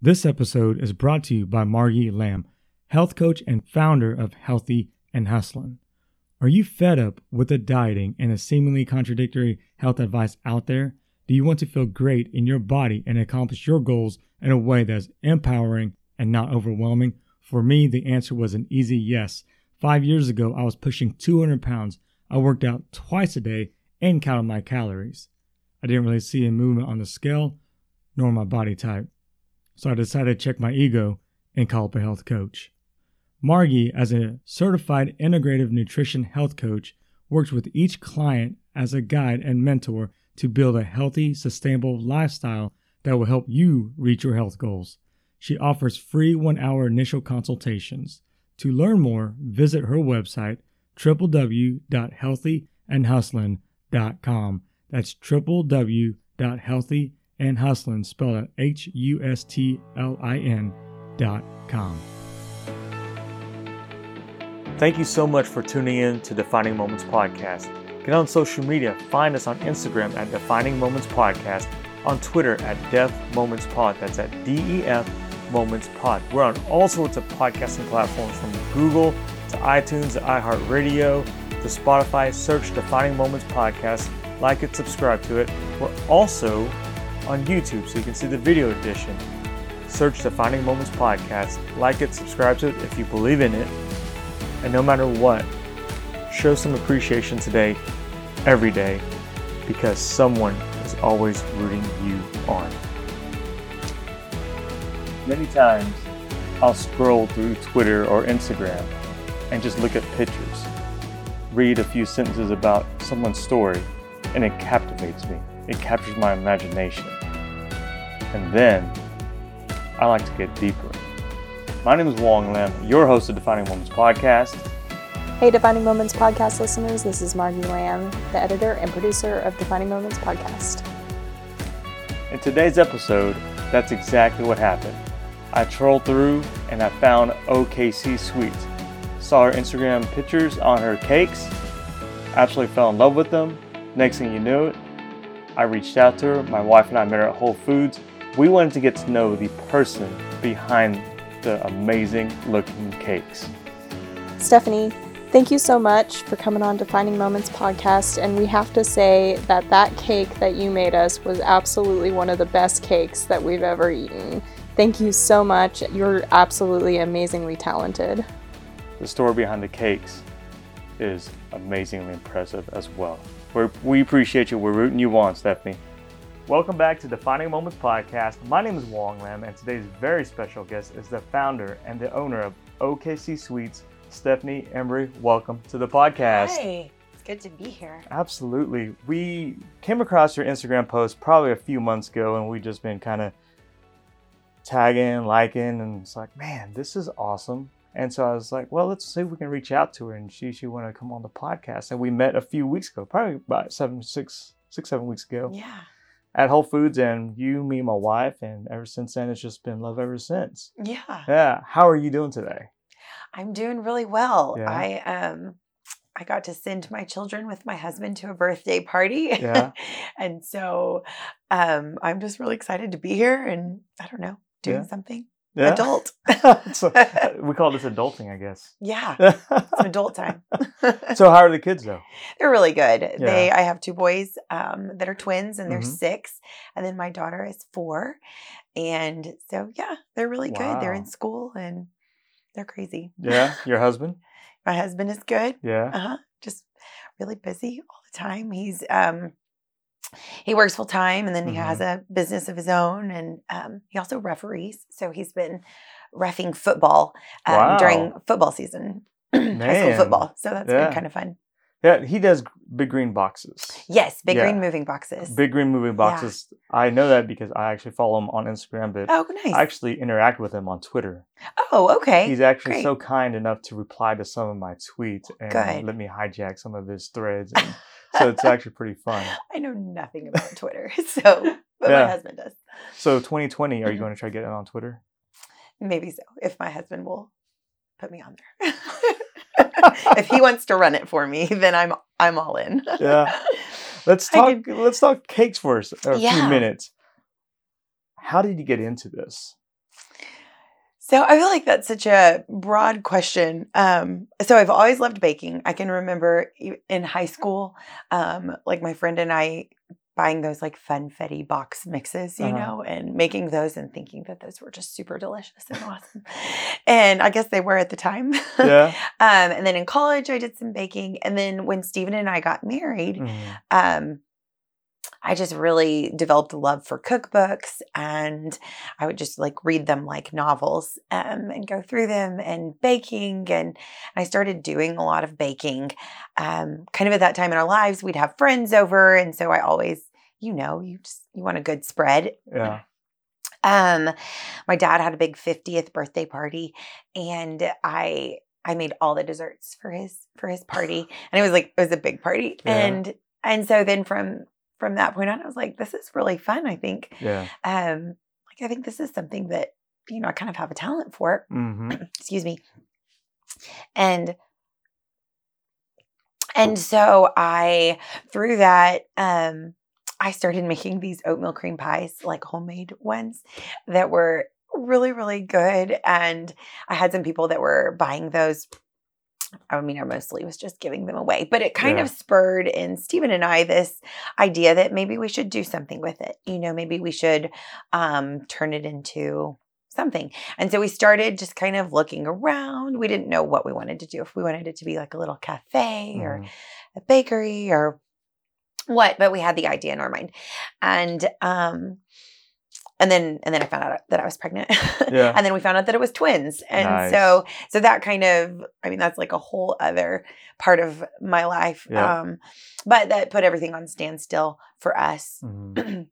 This episode is brought to you by Margie Lamb, health coach and founder of Healthy and Hustlin'. Are you fed up with the dieting and the seemingly contradictory health advice out there? Do you want to feel great in your body and accomplish your goals in a way that's empowering and not overwhelming? For me, the answer was an easy yes. Five years ago, I was pushing 200 pounds. I worked out twice a day and counted my calories. I didn't really see a movement on the scale nor my body type. So I decided to check my ego and call up a health coach. Margie, as a certified integrative nutrition health coach, works with each client as a guide and mentor to build a healthy, sustainable lifestyle that will help you reach your health goals. She offers free one hour initial consultations. To learn more, visit her website www.healthyandhustlin.com. That's www.healthyandhustlin, spelled out H U S T L I N dot com. Thank you so much for tuning in to Defining Moments Podcast. Get on social media. Find us on Instagram at Defining Moments Podcast, on Twitter at Def Moments Pod. That's at D E F Moments Pod. We're on all sorts of podcasting platforms from Google to iTunes to iHeartRadio to Spotify. Search Defining Moments Podcast, like it, subscribe to it. We're also on YouTube so you can see the video edition. Search Defining Moments Podcast, like it, subscribe to it if you believe in it. And no matter what, show some appreciation today, every day, because someone is always rooting you on. Many times I'll scroll through Twitter or Instagram and just look at pictures, read a few sentences about someone's story, and it captivates me. It captures my imagination. And then I like to get deeper. My name is Wong Lim, your host of Defining Moments Podcast. Hey, Defining Moments podcast listeners, this is Margie Lamb, the editor and producer of Defining Moments podcast. In today's episode, that's exactly what happened. I trolled through and I found OKC Sweets. Saw her Instagram pictures on her cakes, absolutely fell in love with them. Next thing you knew I reached out to her. My wife and I met her at Whole Foods. We wanted to get to know the person behind the amazing looking cakes. Stephanie, thank you so much for coming on Defining Moments podcast. And we have to say that that cake that you made us was absolutely one of the best cakes that we've ever eaten. Thank you so much. You're absolutely amazingly talented. The story behind the cakes is amazingly impressive as well. We're, we appreciate you. We're rooting you on, Stephanie. Welcome back to Defining Moments Podcast. My name is Wong Lam, and today's very special guest is the founder and the owner of OKC Sweets, Stephanie Embry. Welcome to the podcast. Hi, it's good to be here. Absolutely. We came across your Instagram post probably a few months ago, and we've just been kind of tagging, liking, and it's like, man, this is awesome. And so I was like, well, let's see if we can reach out to her and she she want to come on the podcast. And we met a few weeks ago, probably about seven, six, six, seven weeks ago Yeah. at Whole Foods. And you, me, and my wife, and ever since then, it's just been love ever since. Yeah. Yeah. How are you doing today? I'm doing really well. Yeah. I um I got to send my children with my husband to a birthday party. Yeah. and so um I'm just really excited to be here and I don't know, doing Yeah. something Yeah. adult. so, we call this adulting, I guess. yeah. It's adult time. so how are the kids though? they're really good. They I have two boys um, that are twins and they're Mhm. six, and then my daughter is four, and so yeah, they're really good. They're in school and they're crazy. Yeah. Your husband? my husband is good. Yeah. Uh huh. Just really busy all the time. He's um he works full time and then he has Mm-hmm. a business of his own and um, he also referees. So he's been refing football um, Wow. during football season, high school football. So that's Yeah. been kind of fun. Yeah. He does big green boxes. Yes, big Yeah. green moving boxes. Big Green Moving Boxes. I know that because I actually follow him on Instagram, but oh, nice. I actually interact with him on Twitter. oh, okay. He's actually great. so kind enough to reply to some of my tweets and Good. let me hijack some of his threads. And so it's actually pretty fun. I know nothing about Twitter, so but Yeah. my husband does. So 2020, are you Mhm. going to try to get it on Twitter? Maybe so. If my husband will put me on there. if he wants to run it for me, then I'm I'm all in. Yeah. Let's talk. Let's talk cakes for us a few minutes. How did you get into this? So I feel like that's such a broad question. Um, so I've always loved baking. I can remember in high school, um, like my friend and I buying those like funfetti box mixes, you Uh-huh. know, and making those and thinking that those were just super delicious and awesome. and I guess they were at the time. Yeah. um, and then in college, I did some baking. And then when Stephen and I got married, Mhm. um, I just really developed a love for cookbooks and I would just like read them like novels um, and go through them and baking. And I started doing a lot of baking. Um, kind of at that time in our lives, we'd have friends over. And so I always, you know, you just, you want a good spread. Yeah. Um, my dad had a big 50th birthday party and I I made all the desserts for his for his party. And it was like it was a big party. Yeah. And and so then from from that point on, I was like, this is really fun, I think. Yeah. Um, like I think this is something that, you know, I kind of have a talent for. hmm Excuse me. And and so I through that, um, I started making these oatmeal cream pies, like homemade ones that were really, really good. And I had some people that were buying those. I mean, I mostly was just giving them away, but it kind Yeah. of spurred in Stephen and I this idea that maybe we should do something with it. You know, maybe we should um, turn it into something. And so we started just kind of looking around. We didn't know what we wanted to do, if we wanted it to be like a little cafe or Mhm. a bakery or what, but we had the idea in our mind. And um and then and then I found out that I was pregnant. Yeah. and then we found out that it was twins. And Nice. so so that kind of I mean that's like a whole other part of my life. Yeah. Um but that put everything on standstill for us. Mhm.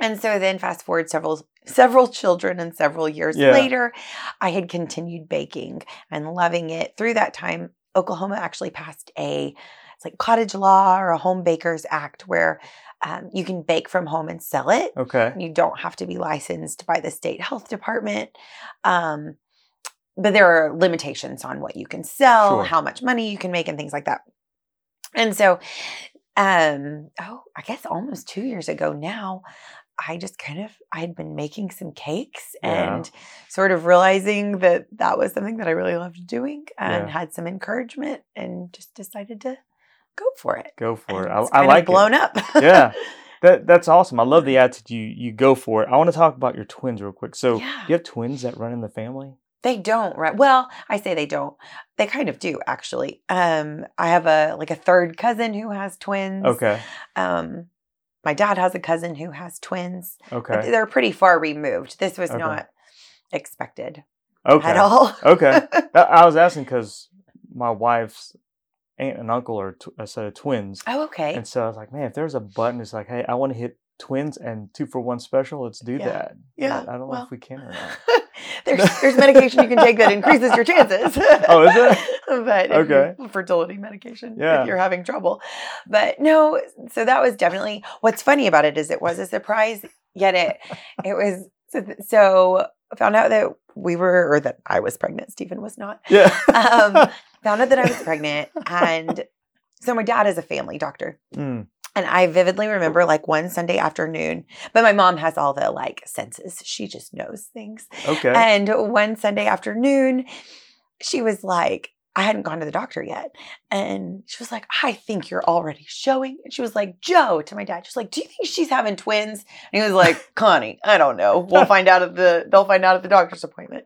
And so then fast forward several several children and several years Yeah. later, I had continued baking and loving it. Through that time, Oklahoma actually passed a it's like cottage law or a home bakers act where um, you can bake from home and sell it. Okay. You don't have to be licensed by the state health department. Um, but there are limitations on what you can sell, Sure. how much money you can make, and things like that. And so, um, oh, I guess almost two years ago now, I just kind of I had been making some cakes Yeah. and sort of realizing that that was something that I really loved doing and Yeah. had some encouragement and just decided to go for it. Go for it. And I, it's I of like blown it. up. Yeah. That that's awesome. I love the attitude you you go for it. I want to talk about your twins real quick. So Yeah. you have twins that run in the family? They don't, right? Well, I say they don't. They kind of do, actually. Um, I have a like a third cousin who has twins. Okay. Um, my dad has a cousin who has twins. Okay. They're pretty far removed. This was Okay. not expected Okay. at all. Okay. I I was asking because my wife's aunt and uncle are tw- a set of twins, oh, okay. and so I was like, man, if there's a button, it's like, hey, I want to hit twins and two for one special. Let's do Yeah. that. Yeah, But I don't know if we can or not. there's there's medication you can take that increases your chances. Oh, is it? but Okay. fertility medication Yeah. if you're having trouble. But no, so that was definitely what's funny about it is it was a surprise, yet it it was so, so found out that we were or that I was pregnant. Stephen was not. Yeah. Um, found out that I was pregnant, and so my dad is a family doctor. Mm, And I vividly remember like one Sunday afternoon, but my mom has all the like senses. She just knows things. okay. And one Sunday afternoon, she was like, I hadn't gone to the doctor yet. And she was like, I think you're already showing. And she was like, Joe, to my dad, she's like, Do you think she's having twins? And he was like, Connie, I don't know. We'll find out at the they'll find out at the doctor's appointment.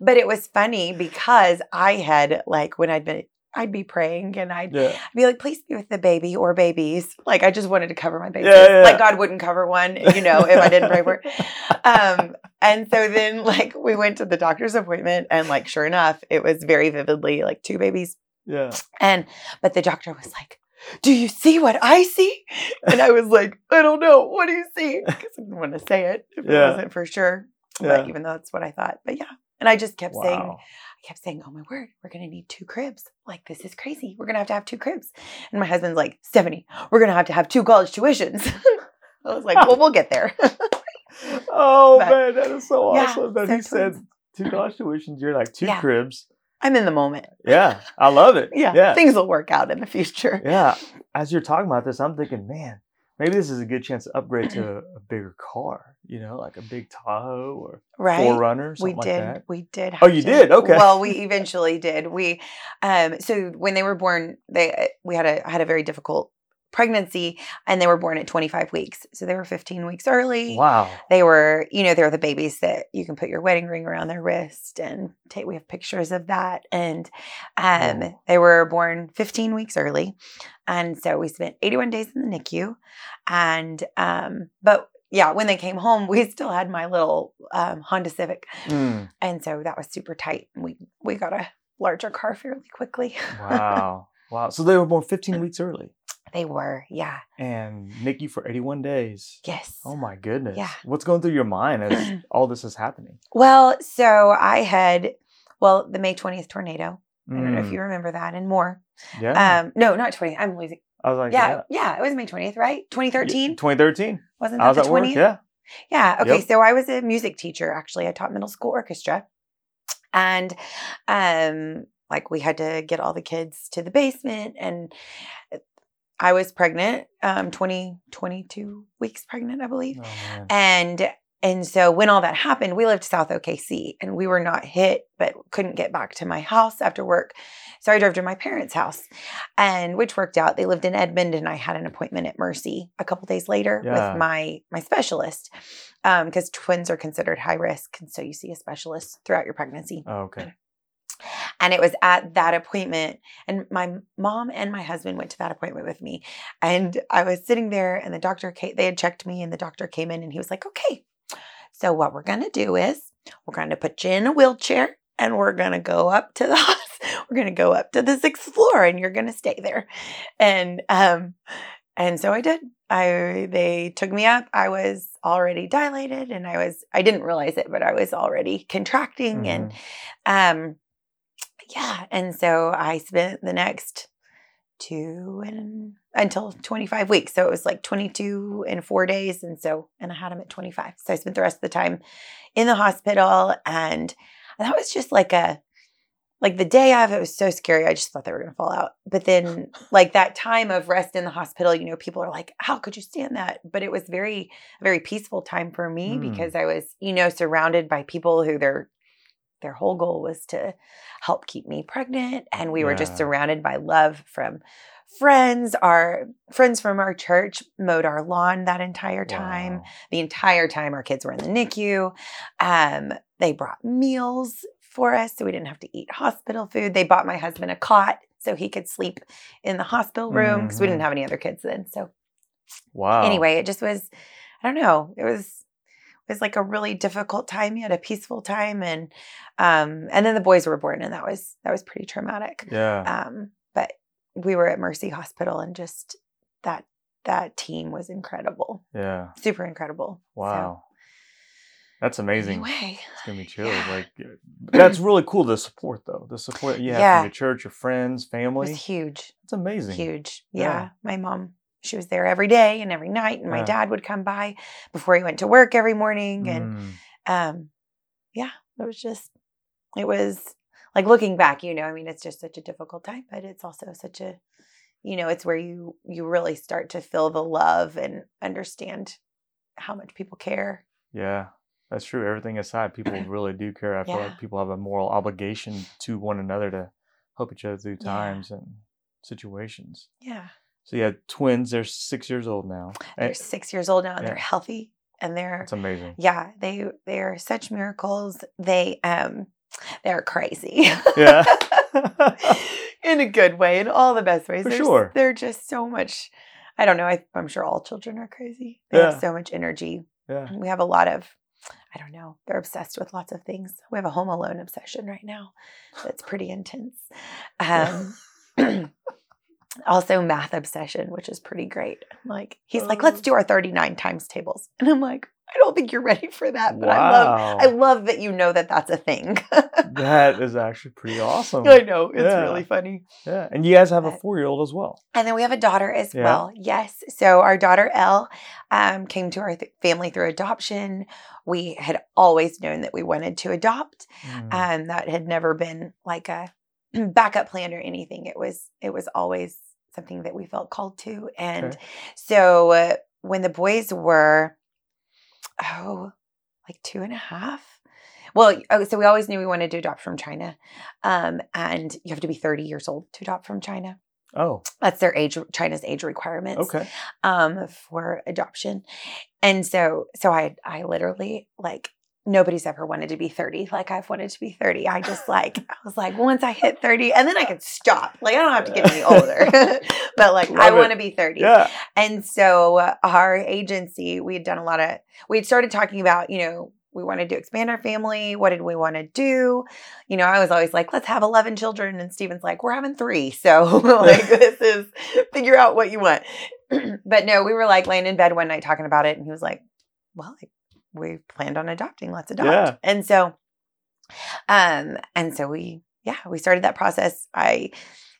But it was funny because I had like when I'd been I'd be praying and I'd yeah. Be like, please be with the baby or babies. Like I just wanted to cover my babies. Yeah, yeah, Like. God wouldn't cover one, you know, if I didn't pray for it. Um, and so then like we went to the doctor's appointment and like sure enough, it was very vividly like two babies. Yeah. And but the doctor was like, Do you see what I see? And I was like, I don't know. What do you see? Because I didn't want to say it if it wasn't for sure. Yeah. But even though that's what I thought. But yeah. And I just kept saying, I kept saying, "Oh my word, we're gonna need two cribs. Like this is crazy. We're gonna have to have two cribs." And my husband's like, "Stephanie, we're gonna have to have two college tuitions." I was like, "Well, we'll get there." Oh But- man, that is so Yeah, awesome that so he said two college tuitions. You're like two Yeah. cribs. I'm in the moment. Yeah, I love it. Yeah, yeah, things will work out in the future. yeah. As you're talking about this, I'm thinking, man, maybe this is a good chance to upgrade to a bigger car. You know, like a big Tahoe or right. 4Runner, we like did. that. We did. Oh, you to- did? Okay. Well, we eventually did. We, um, so when they were born, they we had a had a very difficult pregnancy, and they were born at 25 weeks. So they were 15 weeks early. Wow. They were, you know, they're the babies that you can put your wedding ring around their wrist and take. We have pictures of that, and um, they were born 15 weeks early, and so we spent 81 days in the NICU, and um, but yeah, when they came home, we still had my little um, Honda Civic, Mm, and so that was super tight. We we got a larger car fairly quickly. wow. wow. So they were born 15 weeks early they were, yeah, and NICU for 81 days. yes. Oh my goodness. Yeah. What's going through your mind as all this is happening? Well, so I had, well, the May 20th tornado. I don't know if Mm, you remember that and more. Yeah. Um, no, not 20. I'm losing. I was like, Yeah, yeah, it was May 20th, right? 2013. 2013. Wasn't I that was the 20th? work. Yeah. Yeah. Okay. Yep. So I was a music teacher. Actually, I taught middle school orchestra, and um, like we had to get all the kids to the basement, and I was pregnant, um, 20, 22 weeks pregnant, I believe, Oh, and and so when all that happened, we lived South OKC, and we were not hit, but couldn't get back to my house after work. So I drove to my parents' house, and which worked out. They lived in Edmond, and I had an appointment at Mercy a couple days later Yeah. with my my specialist, um, because twins are considered high risk, and so you see a specialist throughout your pregnancy. Oh, okay. And it was at that appointment, and my mom and my husband went to that appointment with me. And I was sitting there, and the doctor came, they had checked me, and the doctor came in, and he was like, Okay, so what we're going to do is we're going to put you in a wheelchair, and we're going to go up to the house. We're going to go up to the sixth floor, and you're going to stay there. And, um, and so I did. I they took me up. I was already dilated, and I was I didn't realize it, but I was already contracting, and Mhm. um, yeah, and so I spent the next two and until 25 weeks. So it was like 22 and four days. And so, and I had him at 25. So I spent the rest of the time in the hospital. And that was just like a, like the day of, it was so scary. I just thought they were going to fall out. But then, like that time of rest in the hospital, you know, people are like, how could you stand that? But it was very, very peaceful time for me Mm. because I was, you know, surrounded by people who their, their whole goal was to help keep me pregnant. And we were just surrounded by love from friends. Our friends from our church mowed our lawn that entire time. Wow. The entire time our kids were in the NICU. Um, they brought meals for us so we didn't have to eat hospital food. They bought my husband a cot so he could sleep in the hospital room because we didn't Mhm. have any other kids then. So Wow. anyway, it just was, I don't know, it was it was like a really difficult time yet a peaceful time and um and then the boys were born and that was that was pretty traumatic. Yeah. Um we were at Mercy Hospital and just that that team was incredible. yeah. Super incredible. So, Wow. That's amazing. Anyway, It's gonna be chills. Yeah. Like that's really cool. The support though, the support you have Yeah. from your church, your friends, family. It's huge. It's amazing. Huge. Yeah. Yeah. My mom, she was there every day and every night. And my dad would come by before he went to work every morning. And Mm. um, yeah, it was just, it was like looking back, you know, I mean, it's just such a difficult time, but it's also such a, you know, it's where you, you really start to feel the love and understand how much people care. Yeah, that's true. Everything aside, people really do care. I feel Yeah. like people have a moral obligation to one another to help each other through Yeah. times and situations. Yeah. So yeah, twins. They're six years old now. They're And six years old now and they're healthy and they're, It's amazing. yeah, they, they are such miracles. They, um, they're crazy. Yeah. in a good way, in all the best ways. For They're, sure. They're just so much. I don't know. I, I'm sure all children are crazy. They Yeah. have so much energy. yeah. We have a lot of, I don't know, they're obsessed with lots of things. We have a home alone obsession right now that's pretty intense. Um, also, math obsession, which is pretty great. Like, he's like, let's Oh. do our 39 times tables. And I'm like, I don't think you're ready for that, but I love. I love that you know that that's a thing. that is actually pretty awesome. I know it's Yeah. really funny. Yeah, and you guys have a four-year-old as well. And then we have a daughter as Yeah. well. Yes. So our daughter Elle um, came to our th- family through adoption. We had always known that we wanted to adopt. Mm. Um, that had never been like a backup plan or anything. It was it was always something that we felt called to. And Okay. so uh, when the boys were, oh, like two and a half. Well, oh, so we always knew we wanted to adopt from China. Um, and you have to be 30 years old to adopt from China. Oh, That's their age, China's age requirements okay. um, for adoption. And so, so I, I literally like nobody's ever wanted to be 30 like I've wanted to be 30. I just like, I was like, once I hit 30 and then I could stop. Like, I don't have to get any older, but like, I Love it. want to be 30. Yeah. And so uh, our agency, we had done a lot of, we had started talking about, you know, we wanted to expand our family. What did we want to do? You know, I was always like, let's have 11 children. And Stephen's like, we're having three. So, like, this is figure out what you want. but no, we were like laying in bed one night talking about it. And he was like, well, we planned on adopting. Let's adopt. Yeah. And so, um, and so we, yeah, we started that process. I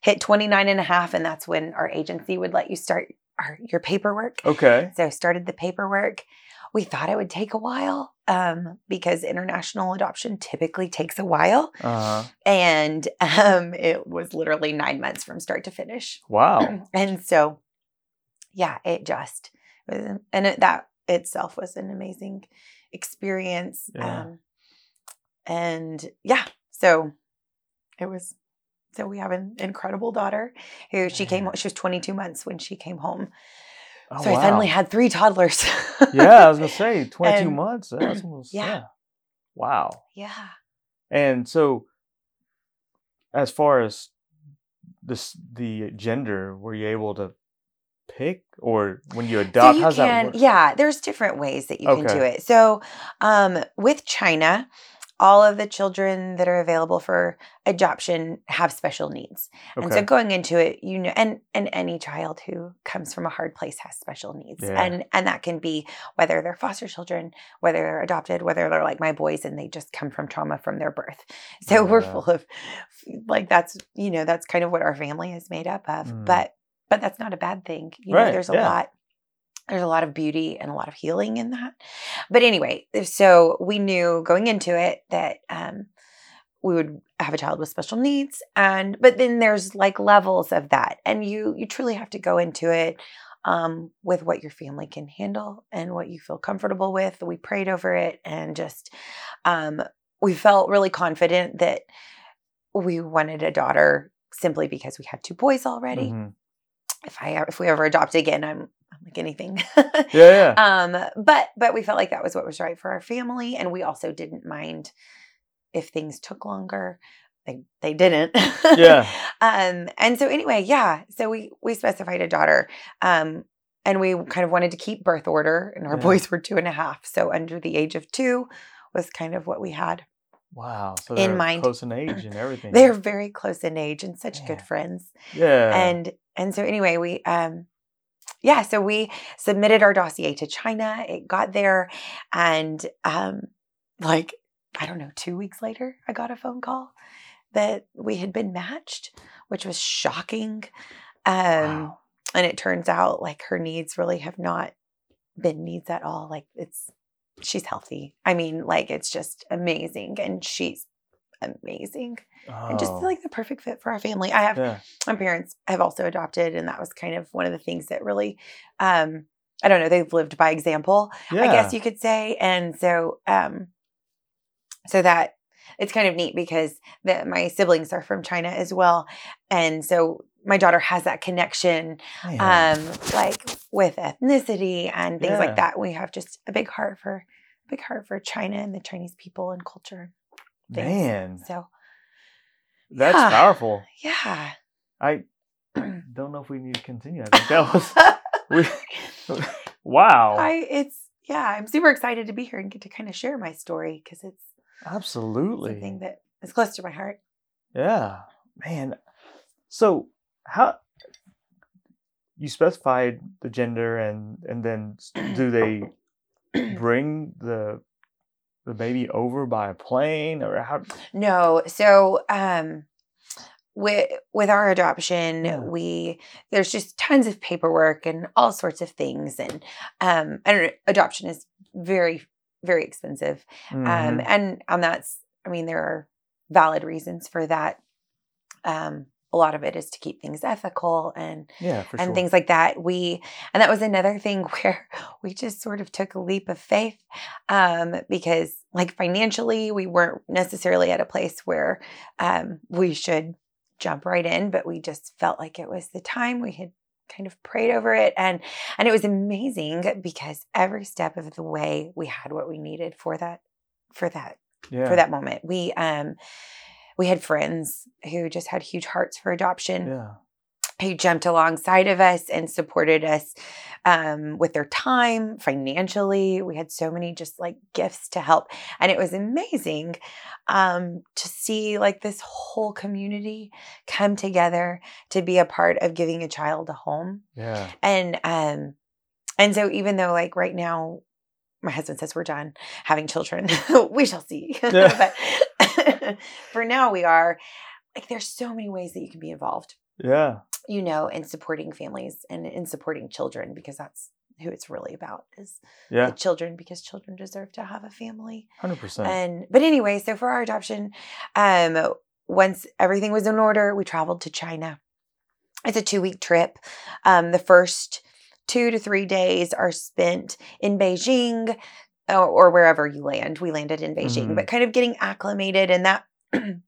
hit 29 and a half, and that's when our agency would let you start our, your paperwork. Okay. So I started the paperwork. We thought it would take a while um, because international adoption typically takes a while. Uh huh. And um, it was literally nine months from start to finish. Wow. and so, yeah, it just, and it, that itself was an amazing experience. Yeah. Um, and yeah, so it was, so we have an incredible daughter who she came, she was 22 months when she came home. Oh, so I suddenly had three toddlers. yeah, I was gonna say twenty-two And- months. That's almost Yeah. yeah. Wow. yeah. And so, as far as this the gender, were you able to pick, or when you adopt? so you how's that can, work? yeah, there's different ways that you can do it. So um, with China, all of the children that are available for adoption have special needs. Okay. And so going into it, you know, and and any child who comes from a hard place has special needs, Yeah. and and that can be whether they're foster children, whether they're adopted, whether they're like my boys and they just come from trauma from their birth. So we're full of like that's you know that's kind of what our family is made up of, Mm. but but that's not a bad thing. You know, there's a yeah. lot there's a lot of beauty and a lot of healing in that. But anyway, so we knew going into it that um, we would have a child with special needs, and but then there's like levels of that, and you you truly have to go into it um, with what your family can handle and what you feel comfortable with. We prayed over it, and just um, we felt really confident that we wanted a daughter simply because we had two boys already. Mhm. If I if we ever adopt again, I'm I'm like anything. Yeah, yeah. um but but we felt like that was what was right for our family and we also didn't mind if things took longer they they didn't Yeah. um and so anyway yeah so we we specified a daughter um and we kind of wanted to keep birth order and our Yeah. boys were two and a half so under the age of two was kind of what we had wow. So in they're mind. close in age and everything. they're very close in age and such good friends yeah. and and so anyway we um yeah so we submitted our dossier to china. It got there and um like i don't know two weeks later i got a phone call that we had been matched which was shocking. Um wow. and it turns out like her needs really have not been needs at all. Like it's she's healthy. I mean like it's just amazing. And she's amazing and just Oh, like the perfect fit for our family i have yeah. my parents have also adopted and that was kind of one of the things that really um i don't know they've lived by example yeah. i guess you could say and so um so that it's kind of neat because the, my siblings are from china as well and so my daughter has that connection Man. um like with ethnicity and things Yeah. like that we have just a big heart for big heart for china and the chinese people and culture things. Man, so that's yeah. powerful. yeah I don't know if we need to continue. I think that was we, wow. I it's yeah, I'm super excited to be here and get to kind of share my story because it's Absolutely. something that is close to my heart. Yeah, man. So how you specified the gender and and then do they bring the the baby over by a plane or how? No, so um with with our adoption, Yeah. we there's just tons of paperwork and all sorts of things and um and adoption is very very expensive. Um Mhm. and and that's I mean there are valid reasons for that. Um a lot of it is to keep things ethical and Yeah, and sure. things like that. We and that was another thing where we just sort of took a leap of faith um, because, like financially, we weren't necessarily at a place where um, we should jump right in, but we just felt like it was the time. We had kind of prayed over it, and and it was amazing because every step of the way we had what we needed for that for that yeah. for that moment. We um we had friends who just had huge hearts for adoption Yeah. who jumped alongside of us and supported us um, with their time financially. We had so many just like gifts to help. And it was amazing um, to see like this whole community come together to be a part of giving a child a home. Yeah. And um, and so even though like right now my husband says we're done having children, we shall see. Yeah. but for now we are like there's so many ways that you can be involved Yeah. you know, in supporting families and in supporting children because that's who it's really about is Yeah. the children because children deserve to have a family. Hundred percent. And but anyway, so for our adoption, um, once everything was in order, we traveled to China. It's a two week trip. Um, the first two to three days are spent in Beijing or, or wherever you land. We landed in Beijing, Mhm. but kind of getting acclimated and that.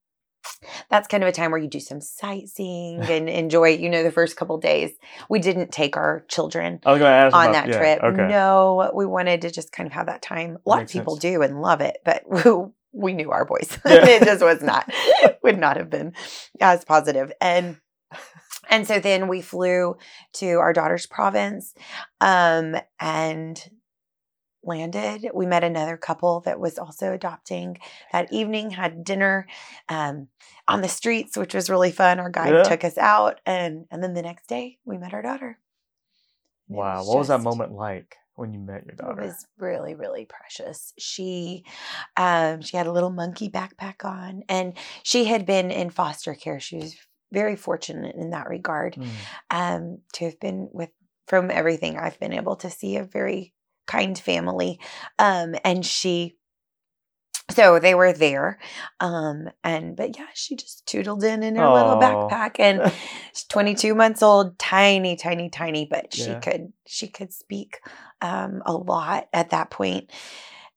That's kind of a time where you do some sightseeing and enjoy, you know, the first couple days. We didn't take our children I was going to ask on about, that yeah, trip. Okay. No, we wanted to just kind of have that time. A lot Makes of people sense. do and love it, but we knew our boys. Yeah. it just was not, would not have been as positive. And and so then we flew to our daughter's province um, and landed. We met another couple that was also adopting that evening, had dinner um, on the streets, which was really fun. Our guide Yeah. took us out, and and then the next day we met our daughter. And Wow. What was that moment like when you met your daughter? It was really, really precious. She, um, she had a little monkey backpack on, and she had been in foster care. She was very fortunate in that regard Mm. um, to have been with, from everything I've been able to see, a very kind family. Um, and she, so they were there. Um, and, but yeah, she just tootled in in her little backpack and she's 22 months old, tiny, tiny, tiny, but she Yeah. could, she could speak, um, a lot at that point.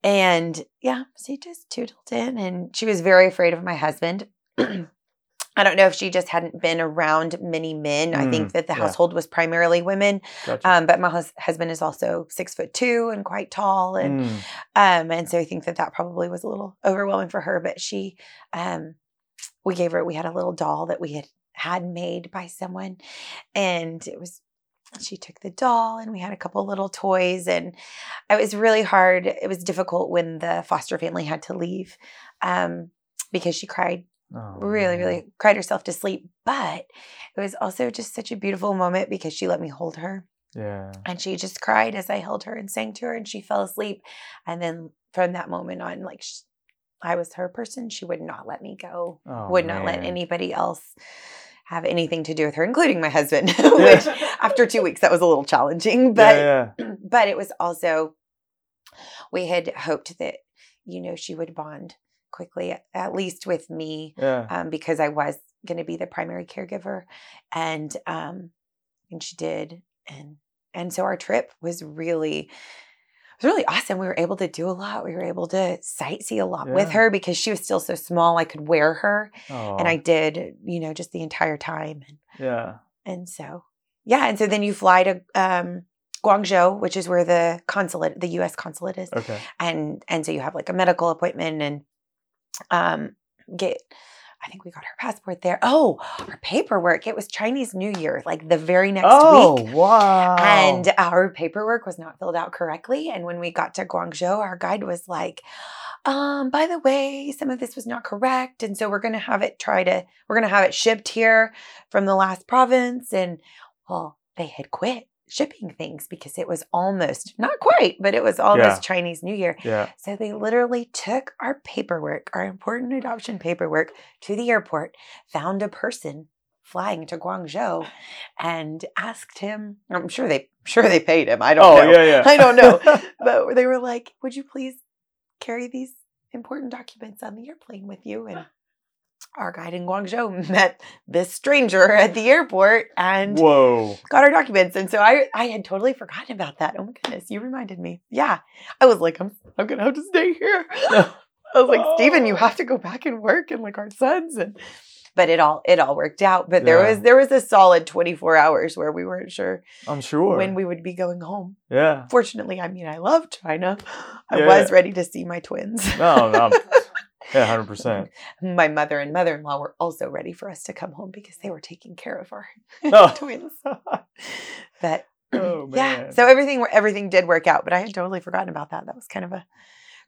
And yeah, she just tootled in and she was very afraid of my husband. I don't know if she just hadn't been around many men. I think Mm, that the yeah. household was primarily women. Gotcha. Um, but my hus- husband is also six foot two and quite tall, and Mm. um, and so I think that that probably was a little overwhelming for her. But she, um, we gave her. We had a little doll that we had had made by someone, and it was. She took the doll, and we had a couple little toys, and it was really hard. It was difficult when the foster family had to leave, um, because she cried Oh, really, man. really cried herself to sleep. But it was also just such a beautiful moment because she let me hold her Yeah. and she just cried as I held her and sang to her and she fell asleep. And then from that moment on, like sh I was her person, she would not let me go, Oh, would not let anybody else have anything to do with her, including my husband, which after two weeks, that was a little challenging. But yeah, yeah. but it was also we had hoped that you know she would bond quickly at, least with me Yeah. um, because i was going to be the primary caregiver and um and she did and and so our trip was really it was really awesome we were able to do a lot we were able to sightsee a lot with her because she was still so small i could wear her and i did you know just the entire time and Yeah. and so, yeah. And so then you fly to um, Guangzhou, which is where the consulate, the U.S. consulate is, Okay. and and so you have like a medical appointment and um, get. I think we got her passport there. Oh, our paperwork. It was Chinese New Year, like the very next oh week. Oh, wow. And our paperwork was not filled out correctly. And when we got to Guangzhou, our guide was like, um, by the way, some of this was not correct. And so we're going to have it try to, we're going to have it shipped here from the last province. And well, they had quit shipping things because it was almost, not quite, but it was almost Yeah. Chinese New Year. yeah. So they literally took our paperwork, our important adoption paperwork, to the airport, found a person flying to Guangzhou, and asked him. I'm sure they, sure they paid him. I don't Oh know, yeah, yeah. I don't know. but they were like, "Would you please carry these important documents on the airplane with you?" And our guide in Guangzhou met this stranger at the airport and Whoa. got our documents. And so I I had totally forgotten about that. Oh my goodness, you reminded me. Yeah. I was like, I'm I'm gonna have to stay here. I was like, Stephen, you oh. have to go back and work and like our sons and but it all it all worked out. But there Yeah. was there was a solid 24 hours where we weren't sure I'm sure. when we would be going home. yeah. Fortunately, I mean I love China. I Yeah. was ready to see my twins. No, no. Yeah, hundred percent. my mother and mother-in-law were also ready for us to come home because they were taking care of our Oh. twins. But oh yeah, so everything everything did work out, but I had totally forgotten about that. That was kind of a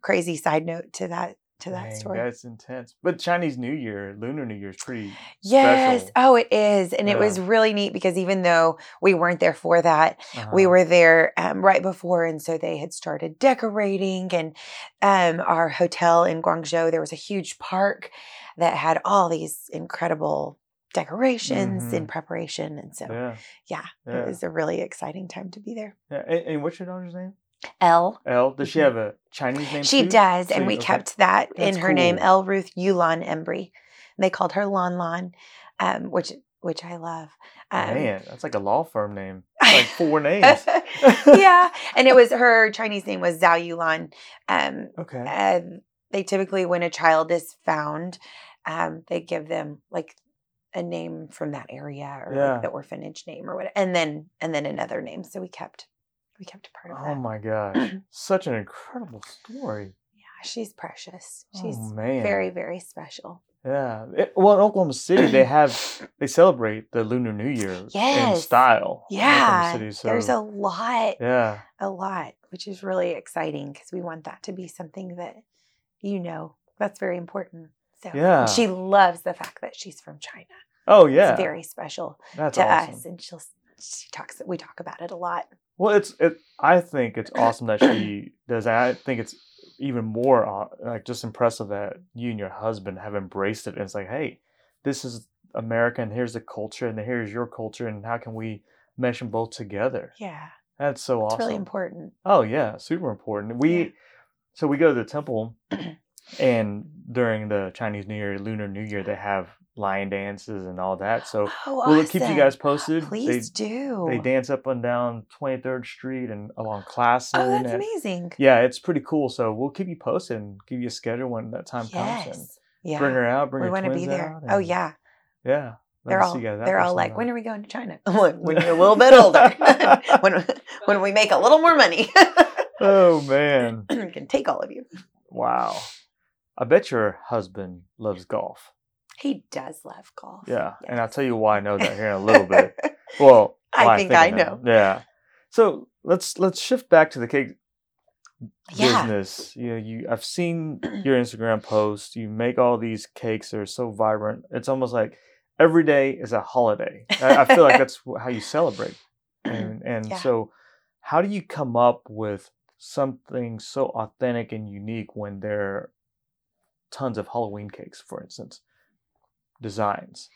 crazy side note to that to that Dang, story. That's intense. But Chinese New Year, Lunar New Year is pretty Yes. special. Oh, it is. And it was really neat because even though we weren't there for that, we Uh-huh. were there um, right before. And so they had started decorating. And um, our hotel in Guangzhou, there was a huge park that had all these incredible decorations in Mhm. preparation. And so, Yeah. yeah, Yeah. it was a really exciting time to be there. yeah. And, and what's your daughter's name? Elle. L. Does she Mhm. have a Chinese name? She too? does, and we okay. kept that in That's her name. Elle. Ruth Yulan Embry. And they called her Lon Lon, um, which which I love. Um, Man, that's like a law firm name. It's like four names. yeah, and it was her Chinese name was Zhao Yulan. Um, Okay. and they typically, when a child is found, um, they give them like a name from that area or Yeah. like the orphanage name or whatever, and then and then another name. So we kept we kept a part of Oh that. my gosh. Such an incredible story. Yeah, she's precious. Oh, she's oh very very special. Yeah. It- well, in Oklahoma City, they have they celebrate the Lunar New Year in Yes. style. in Oklahoma Yeah, City, so, there's a lot, yeah. a lot, which is really exciting because we want that to be something that you know that's very important. So Yeah. she loves the fact that she's from China. Oh yeah. It's very special That's to awesome. us, and she'll she talks. We talk about it a lot. Well, it's it. I think it's awesome that she does. that. I think it's even more uh, like just impressive that you and your husband have embraced it. And it's like, hey, this is America, and here's the culture, and here's your culture, and how can we mesh them both together? Yeah, That's so it's awesome. really important. Oh yeah, super important. We Yeah. so we go to the temple, and during the Chinese New Year, Lunar New Year, they have lion dances and all that. So Oh, we'll keep you guys posted. Please do. They dance up and down 23rd Street and along oh, Classen. Oh, that's and- amazing. Yeah, it's pretty cool. So we'll keep you posted and give you a schedule when that time comes. And Yes. Yeah. bring her out, bring we want to be there. out. Oh yeah. Yeah. let They're all see you guys out they're all like, when are we going to China? Like, when you're a little bit older. when when we make a little more money. Oh, man. we can take all of you. Wow. I bet your husband loves golf. He does love golf. Yeah. And I'll tell you why I know that here in a little bit. Well, I think I know. Yeah. So let's let's shift back to the cake Yeah. business. You know, you I've seen your Instagram post. You make all these cakes that are so vibrant. It's almost like every day is a holiday. I, I feel like that's how you celebrate. And and Yeah. so, how do you come up with something so authentic and unique when there are tons of Halloween cakes, for instance, designs?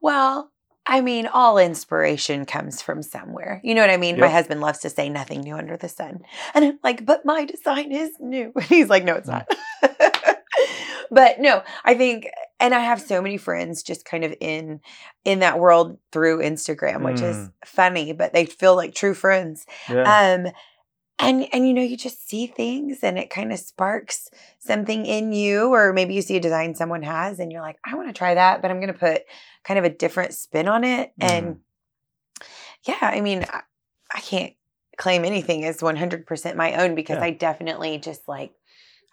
Well, I mean, all inspiration comes from somewhere. You know what I mean? My husband loves to say nothing new under the sun. And I'm like, but my design is new. And he's like, no, it's not. but no, I think and I have so many friends just kind of in in that world through Instagram, which is Mm. funny, but they feel like true friends. Yeah. Um and and you know you just see things and it kind of sparks something in you or maybe you see a design someone has and you're like I want to try that but I'm going to put kind of a different spin on it and yeah I mean I, I can't claim anything as 100% my own because Yeah. I definitely just like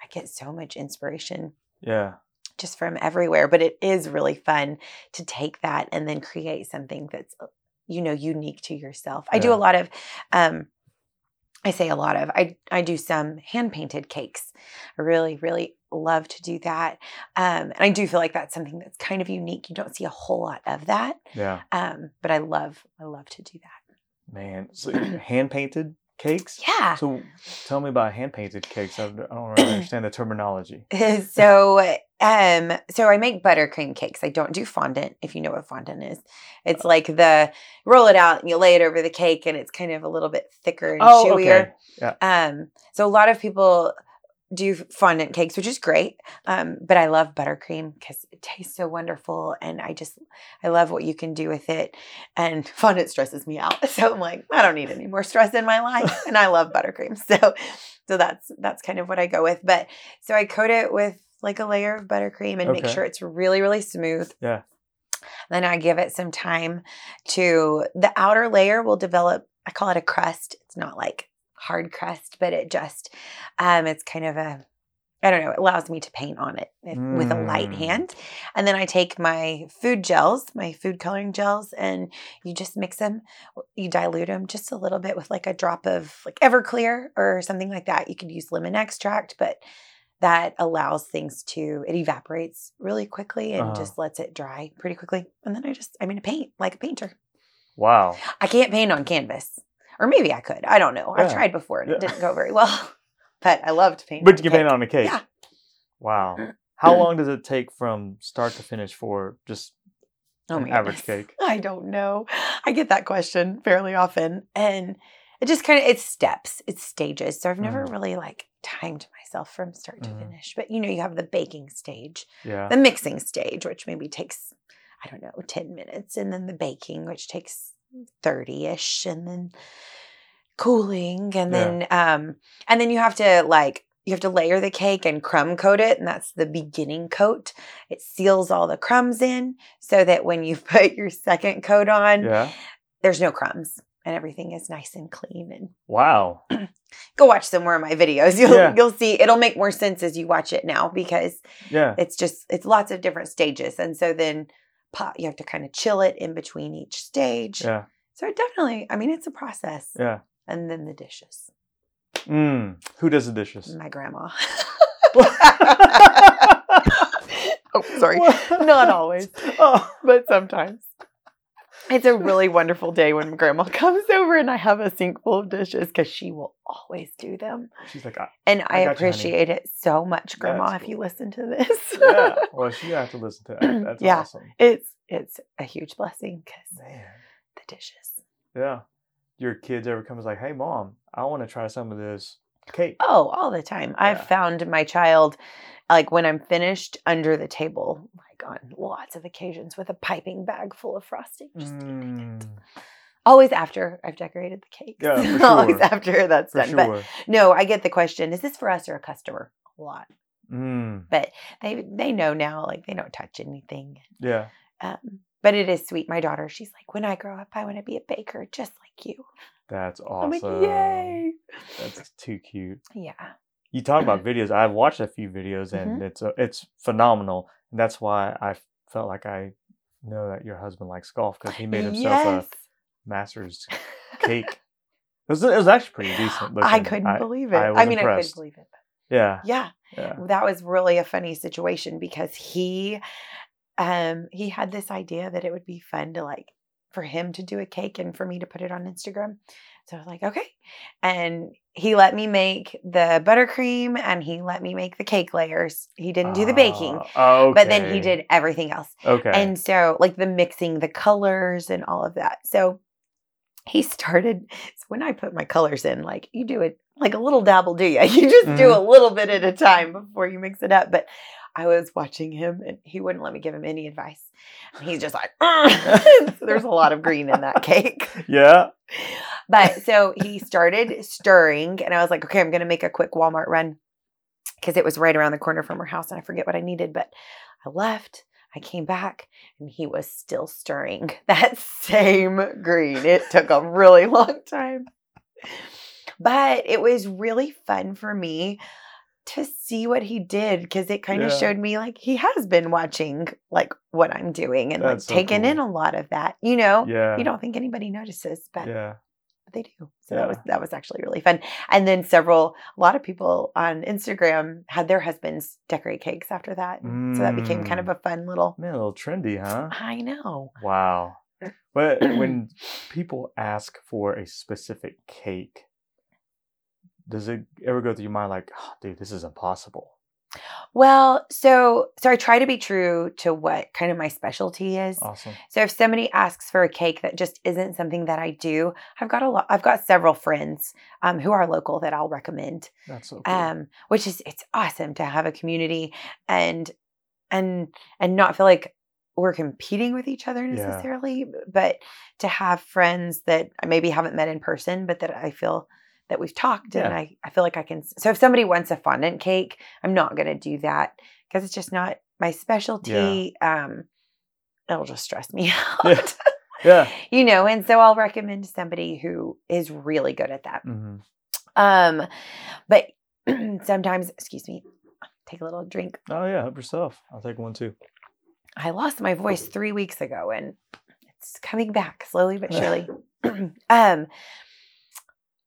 I get so much inspiration yeah. just from everywhere but it is really fun to take that and then create something that's uh, you know unique to yourself i do a lot of um i say a lot of i i do some hand painted cakes i really really love to do that um and i do feel like that's something that's kind of unique you don't see a whole lot of that Yeah. um but i love i love to do that Man. So hand painted cakes? yeah So tell me about hand painted cakes. I don't really understand the terminology. so um so i make buttercream cakes i don't do fondant if you know what fondant is it's Uh. like the roll it out and you lay it over the cake and it's kind of a little bit thicker and Oh, chewier okay. Yeah. um so a lot of people do fondant cakes, which is great. Um, but I love buttercream because it tastes so wonderful, and I just I love what you can do with it. And fondant stresses me out, so I'm like, I don't need any more stress in my life, and I love buttercream. So, so that's that's kind of what I go with. But so I coat it with like a layer of buttercream and make sure it's really really smooth. Yeah. Then I give it some time to the outer layer will develop. I call it a crust. It's not like hard crust, but it just um it's kind of a I don't know, it allows me to paint on it if- with a light Mm. hand. And then I take my food gels, my food coloring gels, and you just mix them. You dilute them just a little bit with like a drop of like Everclear or something like that. You could use lemon extract, but that allows things to it evaporates really quickly and Uh-huh. just lets it dry pretty quickly. And then I just I'm gonna paint like a painter. Wow. I can't paint on canvas. Or maybe I could. I don't know. I've tried before and Yeah. it didn't go very well. But I love painting. But you can paint on a cake. Yeah. Wow. How long does it take from start to finish for just Oh an average goodness. cake? I don't know. I get that question fairly often. And it just kind of it's steps, it's stages. So I've never Mhm. really like timed myself from start to Mhm. finish. But you know, you have the baking stage, Yeah. the mixing stage, which maybe takes, I don't know, 10 minutes, and then the baking, which takes 30-ish, and then cooling, and Yeah. then um, and then you have to like you have to layer the cake and crumb coat it, and that's the beginning coat. It seals all the crumbs in so that when you put your second coat on, Yeah. there's no crumbs and everything is nice and clean. And Wow. go watch some more of my videos. You'll Yeah. you'll see it'll make more sense as you watch it now because Yeah. it's just it's lots of different stages, and so then pot you have to kind of chill it in between each stage. Yeah. So it definitely, I mean, it's a process. Yeah. And then the dishes. Mm. Who does the dishes? My grandma. oh, oh, sorry. Not always, Oh. but sometimes. It's a really wonderful day when grandma comes over and I have a sink full of dishes because she will always do them. She's like, I, And I I, got you, appreciate it so much, grandma, That's if you listen to this. yeah. Well, she have to listen to that. That's Yeah. awesome. it's it's a huge blessing because the dishes. Yeah. Your kids ever come comes like, hey, mom, I want to try some of this cake. Oh, all the time. I've found my child, like when I'm finished under the table, like on lots of occasions with a piping bag full of frosting. Just eating it. Mm, Always after I've decorated the cake. Yeah, for Always after that's for done. But no, I get the question: Is this for us or a customer? A lot. Mm, They they know now, like they don't touch anything. yeah. Um, but it is sweet. My daughter, she's like, when I grow up, I want to be a baker just like you. That's I'm awesome. like, yay! That's too cute. Yeah. You talk about videos. I've watched a few videos and Mm-hmm. it's uh, it's phenomenal. And that's why I felt like I know that your husband likes golf because he made himself yes. a master's cake. It was, it was actually pretty decent. Looking. I couldn't believe it. I I, mean, impressed. I couldn't believe it. Yeah. Yeah. Yeah. that was really a funny situation because he um he had this idea that it would be fun to like for him to do a cake and for me to put it on Instagram. So I was like, okay. And he let me make the buttercream and he let me make the cake layers. He didn't do the baking, Oh, but then he did everything else. Okay. And so, like the mixing, the colors, and all of that. So he started. So when I put my colors in, like you do it like a little dabble, do you? You just do Mhm. a little bit at a time before you mix it up. But I was watching him, and he wouldn't let me give him any advice. And he's just like, So there's a lot of green in that cake. yeah. But so he started stirring, and I was like, okay, I'm going to make a quick Walmart run because it was right around the corner from our house, and I forget what I needed. But I left, I came back, and he was still stirring that same green. It took a really long time. But it was really fun for me to see what he did because it kind of Yeah. showed me like he has been watching like what I'm doing and That's so like taking in a lot of that. You know, Yeah. you don't think anybody notices, but Yeah. But they do. So that was that was actually really fun. And then several a lot of people on Instagram had their husbands decorate cakes after that. So that became kind of Mm. a fun little Man, a little trendy, huh? I know. Wow. But when people ask for a specific cake, does it ever go through your mind like, oh, dude, this is impossible? Well, so so I try to be true to what kind of my specialty is. Awesome. So if somebody asks for a cake that just isn't something that I do, I've got a lot. I've got several friends um, who are local that I'll recommend. That's so cool. Um, which is it's awesome to have a community and and and not feel like we're competing with each other Yeah. necessarily, but to have friends that I maybe haven't met in person, but that I feel that we've talked and I, I feel like I can. So if somebody wants a fondant cake, I'm not going to do that because it's just not my specialty. Um, it'll just stress me out. Yeah. You know, and so I'll recommend somebody who is really good at that. hmm Um, but sometimes, excuse me, take a little drink. Oh yeah, help yourself. I'll take one too. I lost my voice three weeks ago and it's coming back slowly but surely. um,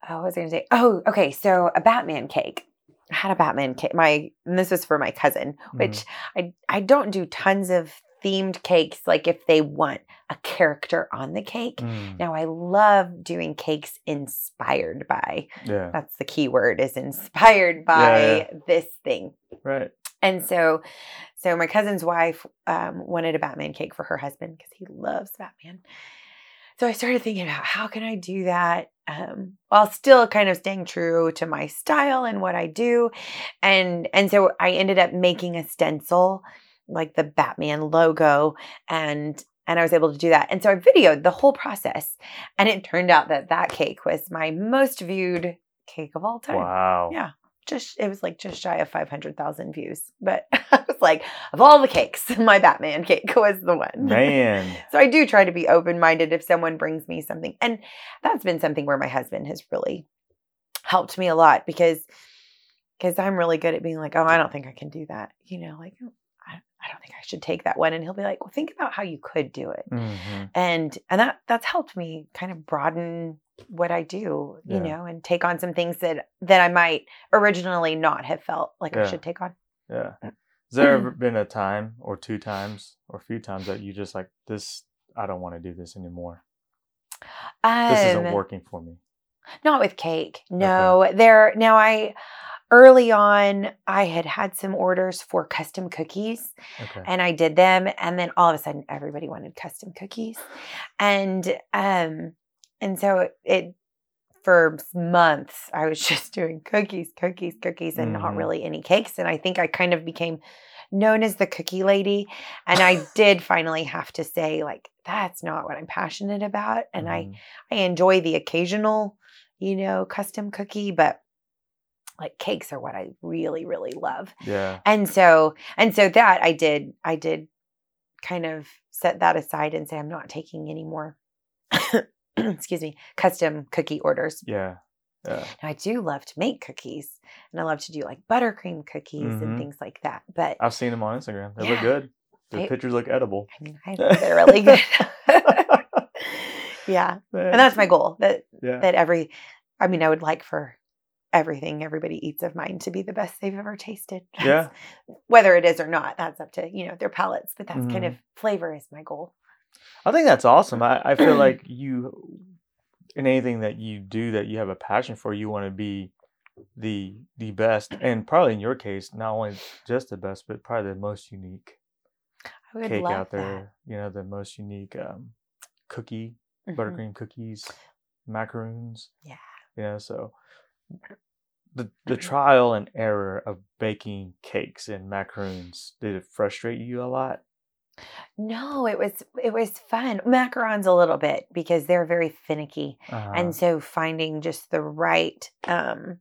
oh, what was I going to say? Oh, okay. So a Batman cake. I had a Batman cake. My and this was for my cousin, which I I don't do tons of themed cakes. Like if they want a character on the cake. Mm, Now I love doing cakes inspired by. yeah. That's the key word is inspired by Yeah, this thing. Right. And so, so my cousin's wife um, wanted a Batman cake for her husband because he loves Batman. So I started thinking about how can I do that um, while still kind of staying true to my style and what I do, and and so I ended up making a stencil like the Batman logo and. And I was able to do that. And so I videoed the whole process. And it turned out that that cake was my most viewed cake of all time Wow. Yeah. Just it was like just shy of 500,000 views. But I was like, of all the cakes, my Batman cake was the one. Man. So I do try to be open minded if someone brings me something. And that's been something where my husband has really helped me a lot because because I'm really good at being like, oh, I don't think I can do that. You know, like I, I don't think I should take that one. And he'll be like, well, think about how you could do it. hmm And and that that's helped me kind of broaden what I do, you Yeah. know, and take on some things that that I might originally not have felt like I should take on. Yeah. Has there ever been a time or two times or a few times that you just like this? I don't want to do this anymore. This isn't Um, working for me. Not with cake. No, there. Now I early on I had had some orders for custom cookies Okay. and I did them and then all of a sudden everybody wanted custom cookies. And um and so it, it for months I was just doing cookies, cookies, cookies and not Mhm. really any cakes and I think I kind of became known as the cookie lady and I did finally have to say like that's not what I'm passionate about and I Mhm. I enjoy the occasional, you know, custom cookie, but like cakes are what I really, really love. Yeah. And so, and so that I did, I did kind of set that aside and say, I'm not taking any more, excuse me, custom cookie orders. Yeah. Yeah. Now, I do love to make cookies and I love to do like buttercream cookies Mhm. and things like that. But I've seen them on Instagram. They look good. The pictures look edible. I mean, I think they're really good. yeah. And that's my goal that, yeah. that every, I mean, I would like for everything everybody eats of mine to be the best they've ever tasted. Yeah. Whether it is or not, that's up to, you know, their palates, but that's kind Mhm. of flavor is my goal. I think that's awesome. I, I feel like you, in anything that you do that you have a passion for, you want to be the the best, and probably in your case, not only just the best, but probably the most unique cake out there. You know, the most unique um, cookie, that. Mhm. buttercream cookies, macaroons. Yeah. You know, so the the trial and error of baking cakes and macaroons did it frustrate you a lot? No, it was it was fun. Macarons a little bit because they're very finicky. Uh, and so finding just the right um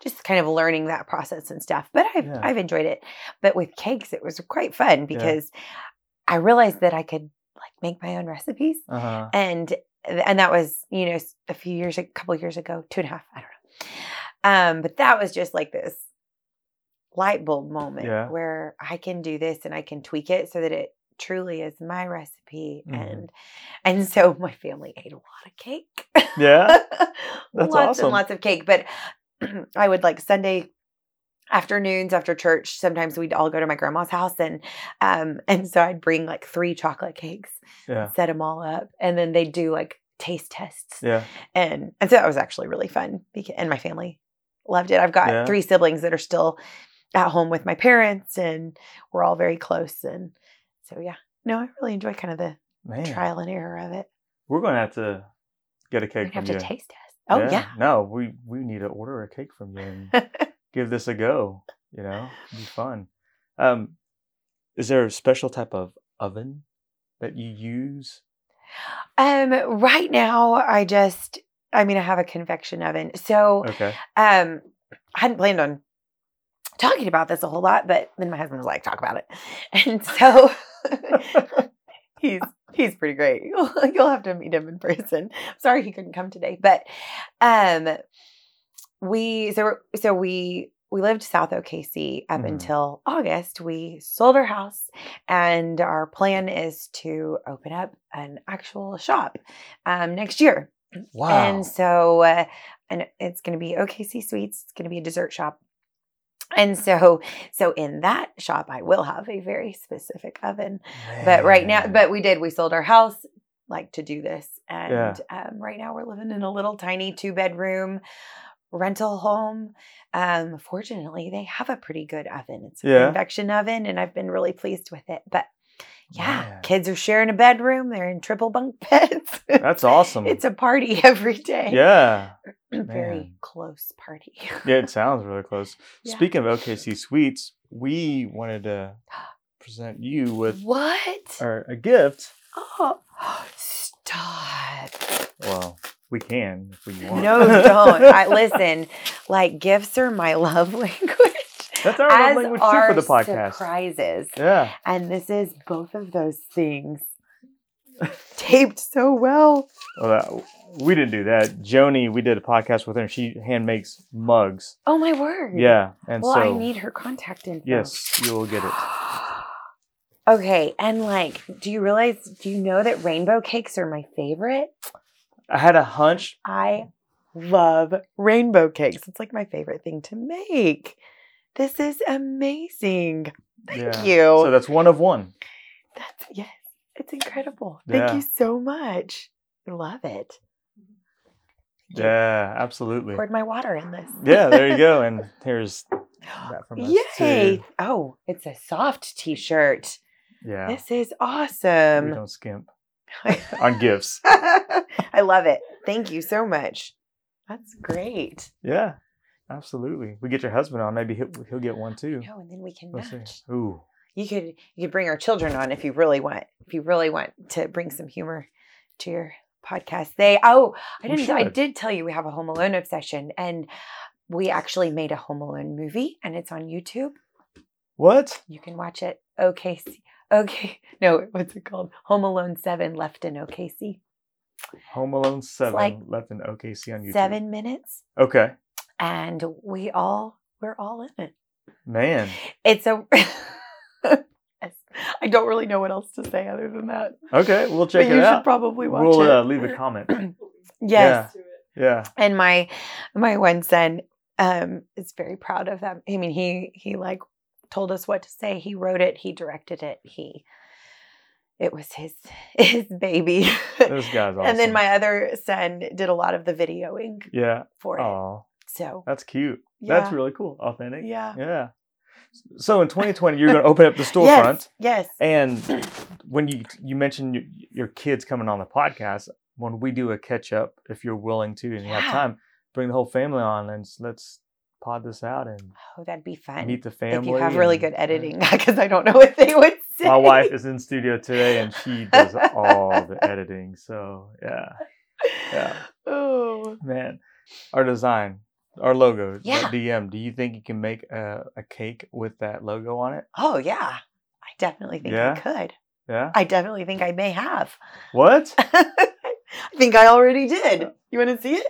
just kind of learning that process and stuff but i've Yeah. i've enjoyed it but with cakes it was quite fun because i realized that i could like make my own recipes uh-huh. and and that was you know a few years a couple years ago two and a half i don't know um but that was just like this light bulb moment Yeah. where i can do this and i can tweak it so that it truly is my recipe Mhm. and and so my family ate a lot of cake Yeah? That's lots awesome. and lots of cake. But I would like Sunday afternoons after church. Sometimes we'd all go to my grandma's house, and um, and so I'd bring like three chocolate cakes, Yeah. set them all up, and then they'd do like taste tests, Yeah. and and so that was actually really fun. Because, and my family loved it. I've got Yeah. three siblings that are still at home with my parents, and we're all very close. And so, yeah, no, I really enjoy kind of the Man, trial and error of it. we're gonna have to get a We cake from have to taste test. Oh yeah. No, we we need to order a cake from you and give this a go. You know, It'd be fun. Um, is there a special type of oven that you use? um, right now, I just, I mean, I have a convection oven, so Okay. um, I hadn't planned on talking about this a whole lot, but then my husband was like, "Talk about it," and so he's he's pretty great. You'll, you'll have to meet him in person. Sorry he couldn't come today, but um, we so so we we lived South OKC up Mhm. until August. We sold our house, and our plan is to open up an actual shop um, next year. Wow. And so, uh, and it's going to be OKC Sweets. It's going to be a dessert shop. And so, so in that shop, I will have a very specific oven. But right now, but we did. We sold our house like to do this, and Yeah. um, right now we're living in a little tiny two bedroom rental home. Um, fortunately, they have a pretty good oven. It's a Yeah. convection oven, and I've been really pleased with it. But yeah, kids are sharing a bedroom. They're in triple bunk beds. that's awesome. It's a party every day. yeah. Very Man. close party. Yeah, it sounds really close. Yeah. Speaking of OKC Sweets, we wanted to present you with what? our, a gift. Oh, stop. Well, we can if we want. No, don't. I listen. Like gifts are my love language. That's our love language too for the podcast. surprises. Yeah. And this is both of those things taped so well. Well, that, we didn't do that. Joni, we did a podcast with her. and She hand makes mugs. Oh my word. Yeah, and Well, so I need her contact info. yes, you will get it. Okay, and like, do you realize? Do you know that rainbow cakes are my favorite? I had a hunch. I love rainbow cakes. It's like my favorite thing to make. This is amazing. Thank yeah. you. So that's one of one. That's yes, it's incredible. Thank Yeah. you so much. I love it. Yeah, absolutely. Poured my water in this. Yeah, there you go. And here's that from us Yay! too. Oh, it's a soft t-shirt. Yeah, This is awesome. we awesome. don't skimp on gifts. I love it. Thank you so much. That's great. Yeah, absolutely. We get your husband on. Maybe he'll, he'll get one too. No, and then we can Let's see. Ooh, You could you could bring our children on if you really want. If you really want to bring some humor to your podcast. They oh, I didn't I did tell you we have a Home Alone obsession and we actually made a Home Alone movie and it's on YouTube. what? You can watch it. OKC. Okay. No, what's it called? Home Alone 7 left in OKC. Home Alone Seven like left in OKC on YouTube. 7 minutes Okay, and we all we're all in it. man. It's a. I don't really know what else to say other than that. Okay, we'll check but it you out. should probably watch it. we'll uh, leave a comment. yes. Yeah. And my my one son um is very proud of that. I mean, he he like told us what to say. He wrote it, he directed it. He it was his his baby. This guy's awesome. And then my other son did a lot of the videoing yeah. for it. Oh, So that's cute. yeah. That's really cool. Authentic. yeah. Yeah. So in 2020, you're going to open up the storefront, Yes. Yes. and when you you mentioned your, your kids coming on the podcast, when we do a catch up, if you're willing to and you have time, bring the whole family on and let's pod this out and Oh, that'd be fun. meet the family. if you have really good editing, because I don't know what they would say. My wife is in studio today, and she does all the editing. So yeah, yeah. Oh. man, our design, our logo, Yeah. DM. Do you think you can make a, a cake with that logo on it? Oh yeah. I definitely think Yeah? I could. Yeah. I definitely think I may have. What? I think I already did. You want to see it?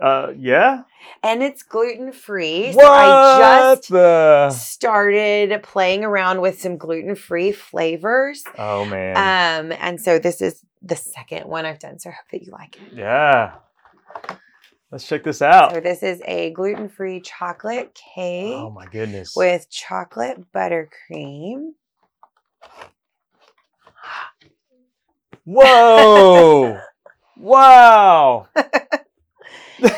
Uh, yeah. And it's gluten free. what So I just the? started playing around with some gluten free flavors. Oh man. Um, and so this is the second one I've done. So I hope that you like it. yeah. Let's check this out. So this is a gluten free chocolate oh cake Oh my goodness. with chocolate buttercream. Whoa! wow! Yay!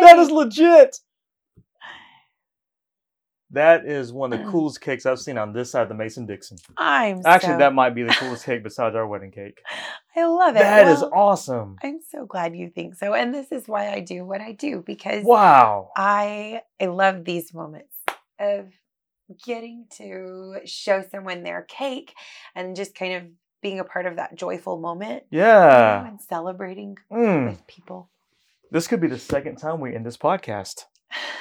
That is legit. That is one of the coolest cakes I've seen on this side of the Mason Dixon. I'm Actually, so- that might be the coolest cake besides our wedding cake. I love it. That is Well, awesome. I'm so glad you think so, and this is why I do what I do because Wow. I I love these moments of getting to show someone their cake and just kind of being a part of that joyful moment. you know, Yeah. and celebrating Mm. with people. This could be the second time we end this podcast.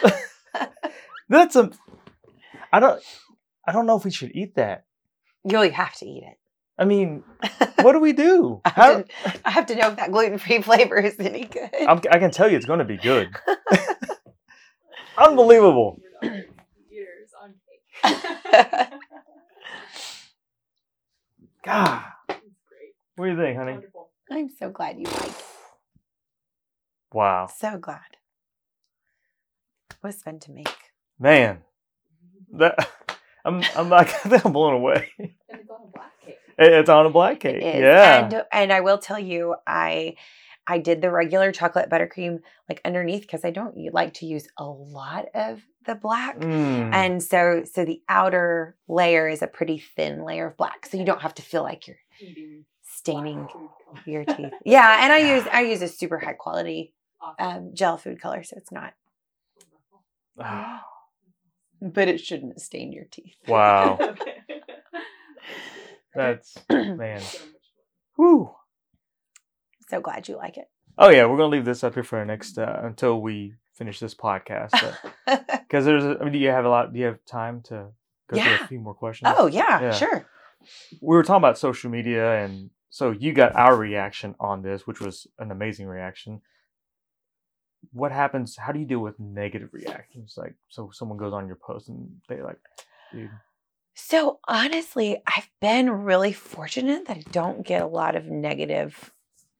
That's a. I don't. I don't know if we should eat that. You'll have to eat it. I mean, what do we do? I How, have, to, I have to know if that gluten free flavor is any good. I'm, I can tell you, it's going to be good. Unbelievable. Years on cake. God, great. what do you think, honey? I'm so glad you like. Wow, So glad. It was fun to make. man, that I'm I'm like I think I'm blown away. And it's on a black cake. It's on a black cake. Yeah. And and I will tell you, I I did the regular chocolate buttercream like underneath because I don't like to use a lot of the black. Mm. And so so the outer layer is a pretty thin layer of black. So you don't have to feel like you're staining black your teeth. Yeah, and I use I use a super high quality Awesome. um, gel food color, so it's not but it shouldn't stain your teeth. wow, that's man. So much Whew. so glad you like it. Oh yeah, we're gonna leave this up here for our next uh, until we finish this podcast. Because there's, a, I mean, do you have a lot? Do you have time to go through a few more questions? oh yeah, Yeah. sure. we were talking about social media and so you got our reaction on this which was an amazing reaction what happens how do you deal with negative reactions like so someone goes on your post and they like dude So honestly, I've been really fortunate that I don't get a lot of negative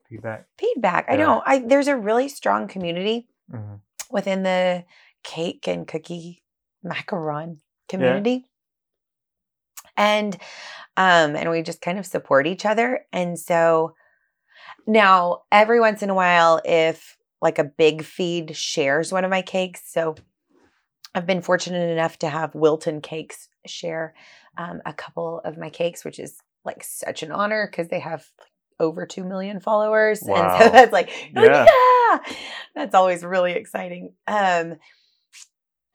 feedback feedback. I Yeah. don't. I there's a really strong community Mhm. within the cake and cookie macaron community. And um and we just kind of support each other. And so now every once in a while if like a big feed shares one of my cakes, so I've been fortunate enough to have Wilton Cakes share um, a couple of my cakes, which is like such an honor because they have like, over 2 million followers. And so that's like, Yeah. yeah, that's always really exciting. Um,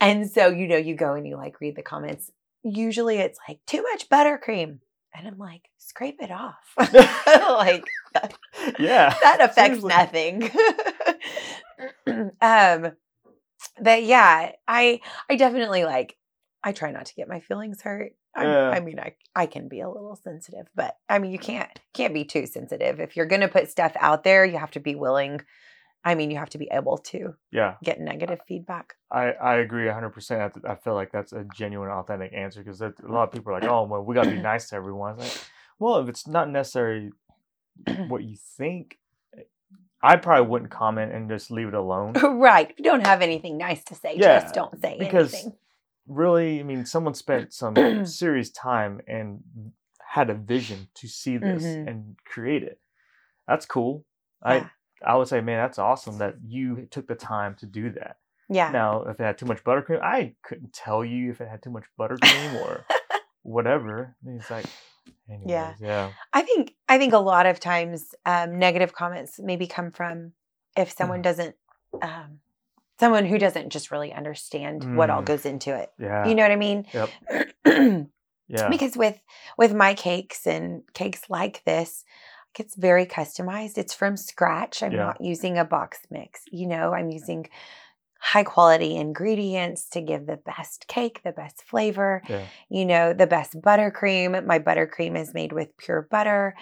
and so, you know, you go and you like read the comments. Usually it's like, too much buttercream. And I'm like, scrape it off. like, that, yeah that affects Seriously. nothing. um, but yeah, I I definitely like I try not to get my feelings hurt. I, Yeah. I mean, I I can be a little sensitive, but I mean, you can't can't be too sensitive. If you're gonna put stuff out there, you have to be willing. I mean, you have to be able to yeah get negative feedback. i i agree 100% I, I feel like that's a genuine authentic answer because a lot of people are like oh well we got to be nice to everyone like well if it's not necessarily what you think i probably wouldn't comment and just leave it alone right. If you don't have anything nice to say, Yeah, just don't say because anything. really i mean someone spent some serious time and had a vision to see this Mhm. and create it that's cool Yeah. i i would say man that's awesome that you took the time to do that Yeah. now if it had too much buttercream i couldn't tell you if it had too much buttercream or whatever I mean, it's like anyways, Yeah. yeah I think I think a lot of times um, negative comments maybe come from if someone Mm. doesn't, um, someone who doesn't just really understand what all Mm. goes into it. yeah You know what I mean? Yep. yeah Because with with my cakes and cakes like this, it's very customized. It's from scratch. I'm Yeah. not using a box mix. You know, I'm using high quality ingredients to give the best cake, the best flavor yeah you know, the best buttercream. My buttercream is made with pure butter.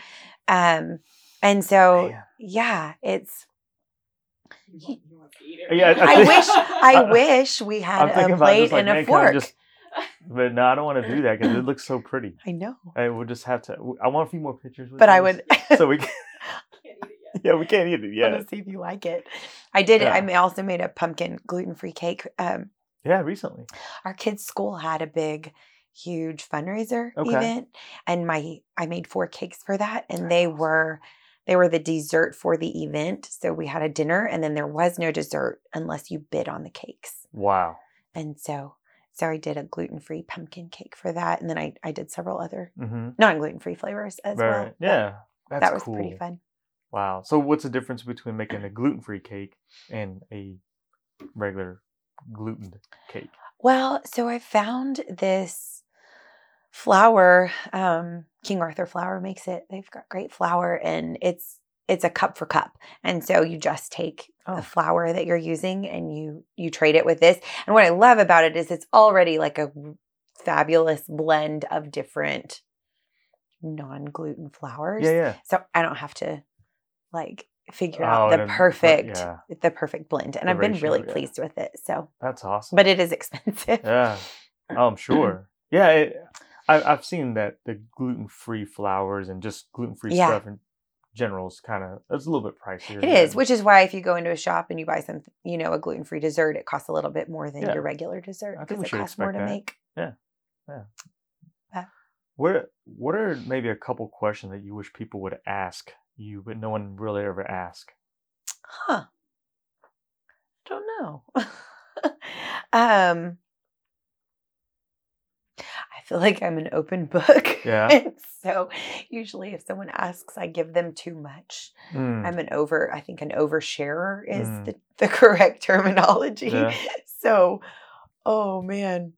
Um, and so, Man. yeah, it's, You want, you want to eat it. Yeah, I think- wish, I I- wish we had a plate just like and a man, can I fork. just but no i don't want to do that because it looks so pretty I know, and we'll just have to i want a few more pictures with but I these, would, so we can, Can't eat it yet. yeah we can't eat it want yet to see if you like it. I did. Yeah. I also made a pumpkin gluten free cake. Um, yeah recently our kids' school had a big, huge fundraiser Okay. event, and my I made four cakes for that, and they were they were the dessert for the event. So we had a dinner, and then there was no dessert unless you bid on the cakes. wow And so So I did a gluten free pumpkin cake for that. And then I, I did several other Mm-hmm. non gluten free flavors as well. Yeah. That's that was cool. pretty fun. Wow. So what's the difference between making a gluten free cake and a regular gluten cake? Well, so I found this flour. Um, King Arthur flour makes it. They've got great flour, and it's it's a cup for cup. And so you just take Oh. the flour that you're using and you you trade it with this. And what I love about it is it's already like a fabulous blend of different non gluten flours. Yeah, yeah. So I don't have to like figure Oh, out the and- but uh, perfect yeah. the perfect blend. And The I've been ratio, really yeah. pleased with it. So, That's awesome. but it is expensive. Yeah. Oh, I'm sure. Yeah, it, I, I've seen that the gluten free flours and just gluten free Yeah. stuff in general is kind of it's a little bit pricier. It is, which is why if you go into a shop and you buy some, you know, a gluten free dessert, it costs a little bit more than Yeah. your regular dessert I think because it costs more to that. make. what what are maybe a couple questions that you wish people would ask you, but no one really ever ask? Huh. I don't know. um, feel like I'm an open book. Yeah. So usually if someone asks, I give them too much. Mm, I'm an over, I think an oversharer is Mm. the, the correct terminology. Yeah. So, oh man,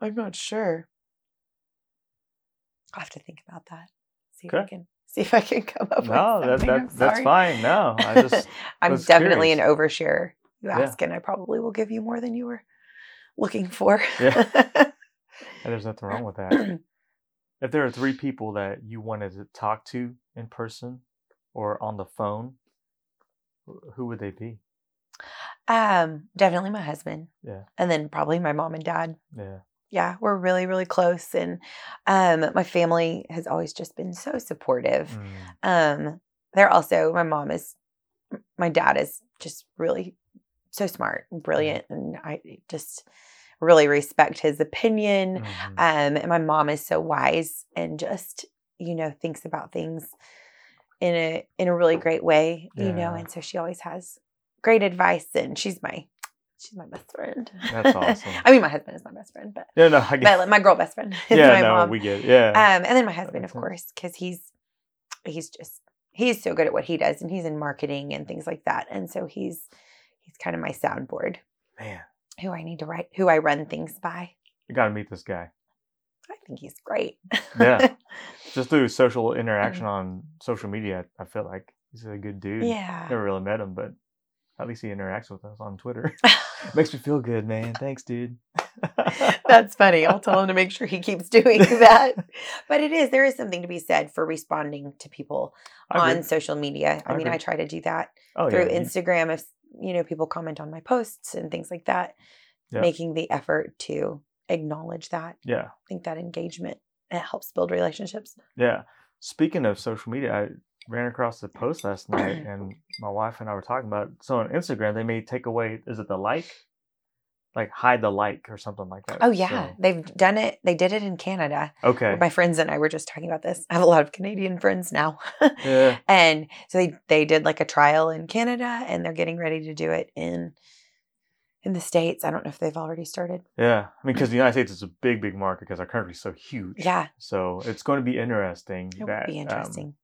I'm not sure. I'll have to think about that. See if I can see if I can come up no, with that, something. I'm that that's fine. No, I just I'm definitely curious. an oversharer. You Yeah. ask, and I probably will give you more than you were looking for. Yeah. And there's nothing wrong with that. if there are three people that you wanted to talk to in person or on the phone, who would they be? um, definitely my husband. Yeah. And then probably my mom and dad. Yeah. Yeah, we're really, really close. And um, my family has always just been so supportive. Mm, Um, they're also my mom is my dad is just really so smart and brilliant and I just really respect his opinion. mhm. Um, and my mom is so wise and just, you know, thinks about things in a in a really great way, you know, and so she always has great advice and she's my she's my best friend. That's awesome. I mean my husband is my best friend, but yeah, no, I get. my, my girl best friend yeah, my no, mom. we get. It. Yeah. Um, and then my husband, of course, because he's he's just he's so good at what he does, and he's in marketing and things like that, and so he's he's kind of my soundboard, Man, who I need to write, who I run things by. you got to meet this guy. I think he's great. Yeah. Just through social interaction mm. on social media, I feel like he's a good dude. yeah. Never really met him, but at least he interacts with us on Twitter. Makes me feel good, man. Thanks, dude. That's funny. I'll tell him to make sure he keeps doing that. But it is there is something to be said for responding to people on social media. I, I mean. I try to do that oh, through yeah, Instagram if you know people comment on my posts and things like that. Yeah. Making the effort to acknowledge that. yeah. I think that engagement it helps build relationships. Yeah. Speaking of social media, I ran across the post last night and my wife and I were talking about it. so on Instagram they may take away is it the like? Like hide the like or something like that. Oh yeah, So- they've done it. They did it in Canada. okay. My friends and I were just talking about this. I have a lot of Canadian friends now. Yeah. and so they they did like a trial in Canada and they're getting ready to do it in in the states. I don't know if they've already started. Yeah. I mean because the United States is a big, big market because our country's so huge. Yeah, So it's going to be interesting. it that, would be um, interesting.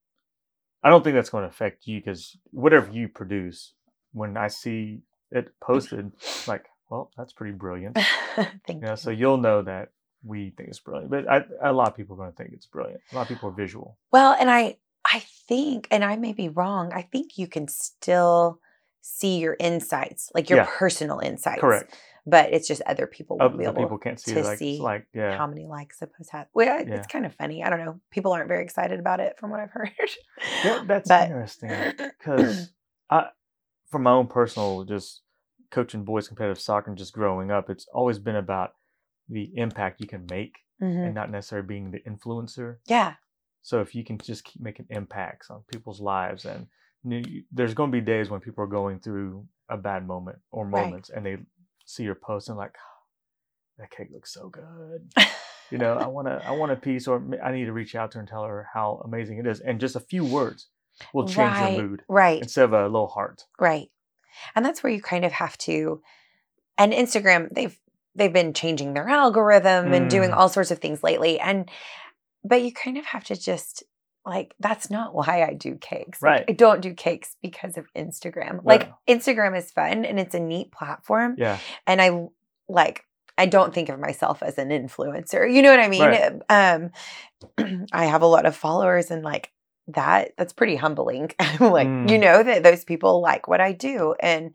I don't think that's going to affect you because whatever you produce, when I see it posted, like, well, that's pretty brilliant. Thank You know, you. so you'll know that we think it's brilliant. But I, a lot of people are going to think it's brilliant. A lot of people are visual. Well, and I I think, and I may be wrong. I think you can still see your insights, like your Yeah. personal insights. Correct. But it's just other people won't Other be able people can't see to. Like, see like yeah, how many likes a post has. Well, Yeah. it's kind of funny. I don't know. People aren't very excited about it, from what I've heard. yeah, that's but interesting because I, from my own personal just coaching boys competitive soccer and just growing up, it's always been about the impact you can make Mhm. and not necessarily being the influencer. yeah, So if you can just keep making impacts on people's lives, and you there's going to be days when people are going through a bad moment or Right. moments, and they see your post and like, that cake looks so good. You know, I want to, I want a piece, or I need to reach out to her and tell her how amazing it is, and just a few words will change right, your mood right, instead of a little heart. right. And that's where you kind of have to. And Instagram, they've they've been changing their algorithm and doing Mm. all sorts of things lately. And but you kind of have to just like that's not why I do cakes. Like, Right. I don't do cakes because of Instagram. Like Instagram is fun and it's a neat platform. Yeah. And I like I don't think of myself as an influencer. You know what I mean? Right. Um I have a lot of followers and like that that's pretty humbling. like Mm. you know that those people like what I do and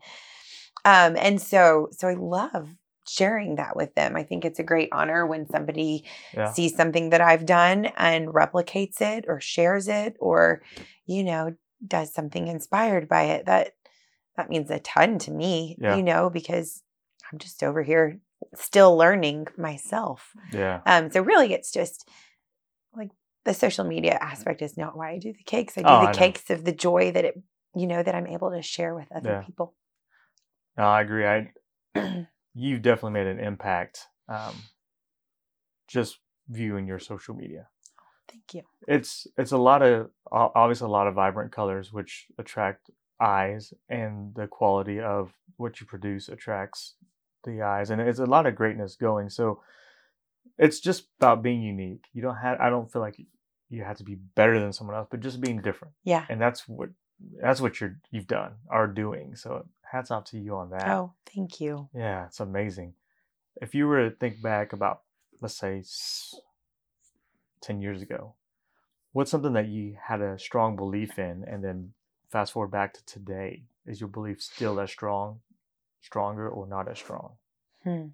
um and so so I love sharing that with them. I think it's a great honor when somebody Yeah. sees something that I've done and replicates it or shares it or you know does something inspired by it. That that means a ton to me, Yeah. you know, because I'm just over here still learning myself. Yeah. Um, so really, it's just the social media aspect is not why I do the cakes. I do Oh, I the know. cakes of the joy that it, you know, that I'm able to share with other Yeah. people. No, I agree. I you've definitely made an impact. Um, just viewing your social media. Thank you. it's it's a lot of obviously a lot of vibrant colors which attract eyes and the quality of what you produce attracts the eyes and it's a lot of greatness going so it's just about being unique you don't have i don't feel like you have to be better than someone else but just being different Yeah. and that's what that's what you're you've done are doing so hats off to you on that Oh, thank you. yeah, it's amazing. If you were to think back about, let's say, s- 10 years ago, what's something that you had a strong belief in, and then fast forward back to today? Is your belief still as strong, stronger, or not as strong? Hmm.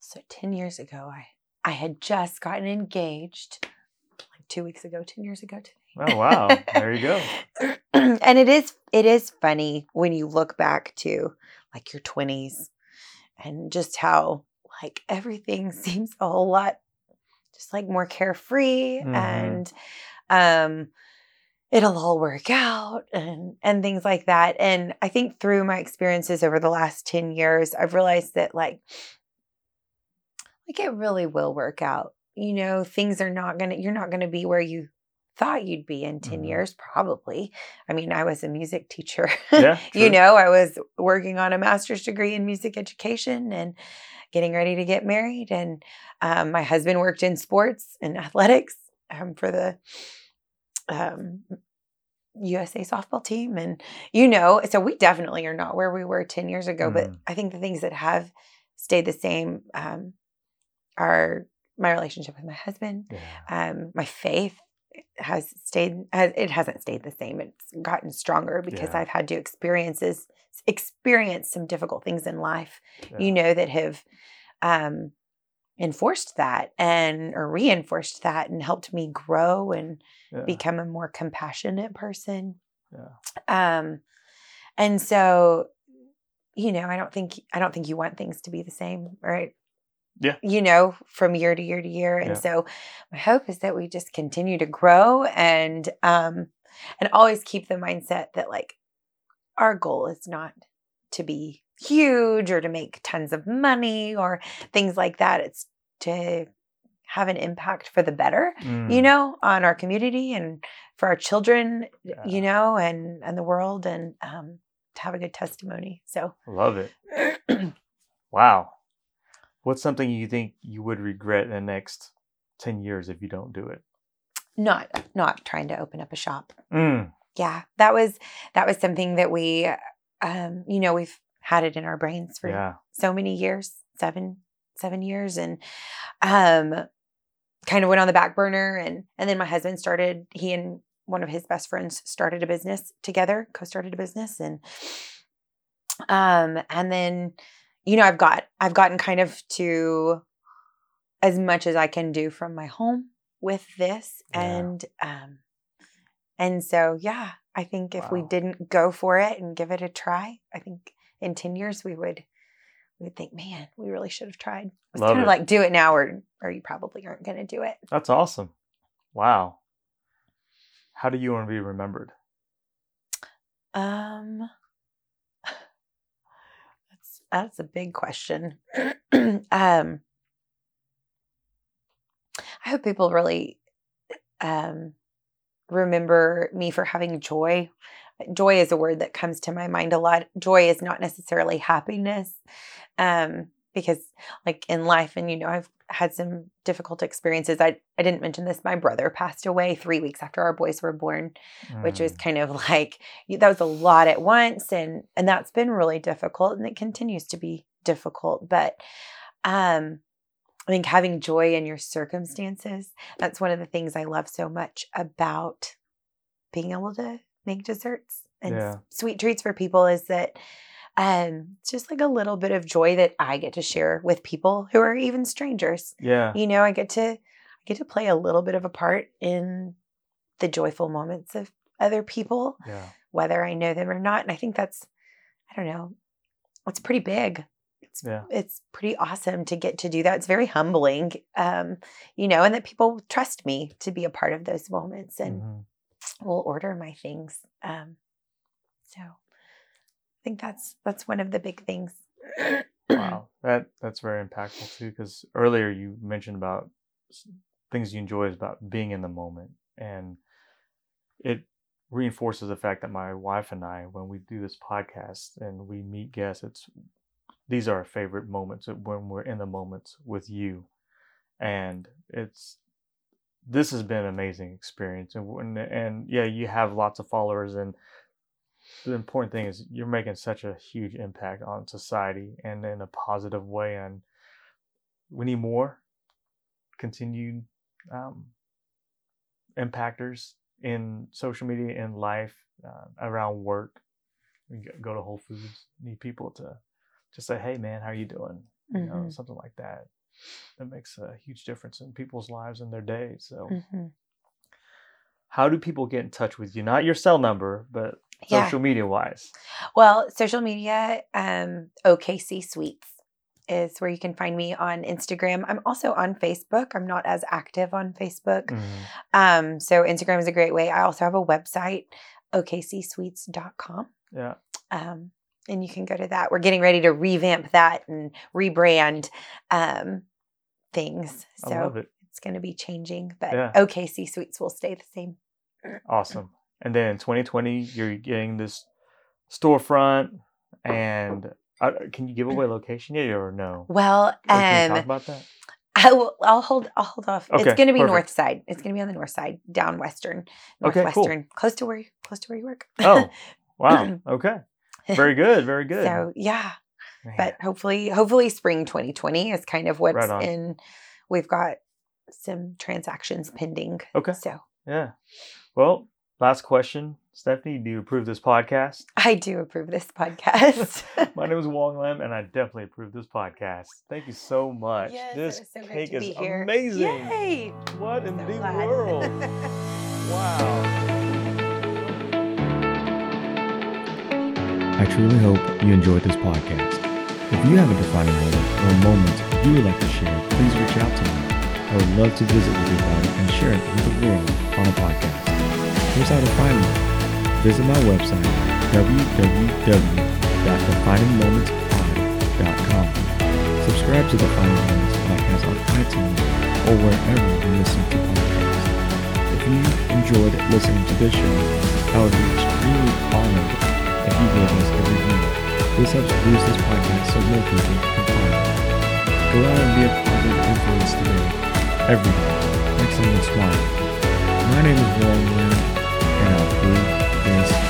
So 10 years ago, I, I had just gotten engaged like two weeks ago, 10 years ago today. Oh, wow. there you go. and it is it is funny when you look back to like your 20s and just how like everything seems a whole lot just like more carefree Mhm. and um it'll all work out and and things like that and i think through my experiences over the last 10 years i've realized that like like it really will work out you know things are not gonna you're not gonna be where you thought you'd be in 10 Mhm. years probably i mean i was a music teacher Yeah, you know i was working on a master's degree in music education and getting ready to get married and um, my husband worked in sports and athletics um, for the um, usa softball team and you know so we definitely are not where we were 10 years ago but Mhm. i think the things that have stayed the same are my relationship with my husband Yeah. um, my faith has stayed has, it hasn't stayed the same it's gotten stronger because Yeah. i've had to experiences experience some difficult things in life yeah. you know that have um enforced that and or reinforced that and helped me grow and become a more compassionate person Yeah. um and so you know i don't think i don't think you want things to be the same right Yeah. you know from year to year to year and Yeah. so my hope is that we just continue to grow and um and always keep the mindset that like our goal is not to be huge or to make tons of money or things like that it's to have an impact for the better you Mm, know on our community and for our children Yeah. you know and and the world and um to have a good testimony so love it. Wow. What's something you think you would regret in the next 10 years if you don't do it? not not trying to open up a shop Mm, yeah that was that was something that we um you know we've had it in our brains for yeah. so many years seven seven years and um kind of went on the back burner and and then my husband started he and one of his best friends started a business together co-started a business and um and then you know i've got i've gotten kind of to as much as i can do from my home with this Yeah. and um and so yeah i think if we didn't go for it and give it a try i think in 10 years we would we would think man we really should have tried it's Love kind it. of like do it now or or you probably aren't going to do it That's awesome. Wow. How do you want to be remembered? um that's a big question. Um i hope people really um remember me for having joy. Joy is a word that comes to my mind a lot. Joy is not necessarily happiness. Um because like in life and you know I've had some difficult experiences. I I didn't mention this. My brother passed away 3 weeks after our boys were born, which was Mm, kind of like that was a lot at once and and that's been really difficult and it continues to be difficult, but um I think having joy in your circumstances, that's one of the things I love so much about being able to make desserts and Yeah. sweet treats for people is that um it's just like a little bit of joy that I get to share with people who are even strangers. yeah. You know, I get to I get to play a little bit of a part in the joyful moments of other people, Yeah. whether I know them or not. And I think that's I don't know, it's pretty big. It's Yeah. it's pretty awesome to get to do that. It's very humbling. Um, you know, and that people trust me to be a part of those moments and Mhm. will order my things. Um, so think that's that's one of the big things. Wow, that that's very impactful too. Because earlier you mentioned about things you enjoy is about being in the moment, and it reinforces the fact that my wife and I, when we do this podcast and we meet guests, it's these are our favorite moments when we're in the moments with you, and it's this has been an amazing experience, and and yeah, you have lots of followers and the important thing is you're making such a huge impact on society and in a positive way and we need more continued um, impactors in social media in life uh, around work we go to whole foods need people to just say hey man how are you doing you know Mhm. something like that that makes a huge difference in people's lives and their days so Mhm. how do people get in touch with you not your cell number but Yeah. social media wise Well, social media, um, OKC Sweets is where you can find me on Instagram. I'm also on Facebook. I'm not as active on Facebook. Mhm. Um, so Instagram is a great way. I also have a website, okcsweets.com. yeah Um, and you can go to that. We're getting ready to revamp that and rebrand um, things. So it it's going to be changing, but Yeah. OKC Sweets will stay the same. Awesome. And then in 2020, you're getting this storefront. And uh, can you give away location yet or no? Or Well, can you talk um, about that? I will. I'll hold. I'll hold off. Okay, it's going to be perfect. north side. It's going to be on the north side, down western, Okay, cool. northwestern, close to where you, close to where you work. Oh, wow. Okay. Very good. Very good. So yeah, Man. but hopefully, hopefully, spring 2020 is kind of what's Right in. We've got some transactions pending. Okay. So yeah. Well, last question. Stephanie, do you approve this podcast? I do approve this podcast. My name is Warren Lamb, and I definitely approve this podcast. Thank you so much. Yes, it this was so great cake to is here. amazing. Yay! What in So the glad. world? wow. I truly hope you enjoyed this podcast. If you have a defining moment or a moment you would like to share, please reach out to me. I would love to visit with you about it and share it with the world on a podcast. Here's how to find me. Visit my website, www.definingmomentspod.com. Subscribe to the Defining Moments podcast on iTunes or wherever you listen to podcasts. If you enjoyed listening to this show, I would be extremely honored if you gave us a review. This helps boost this podcast so more people can find it. Go out and be a positive influence today, every day, you smile. My name is Warren Lamb, and I approve this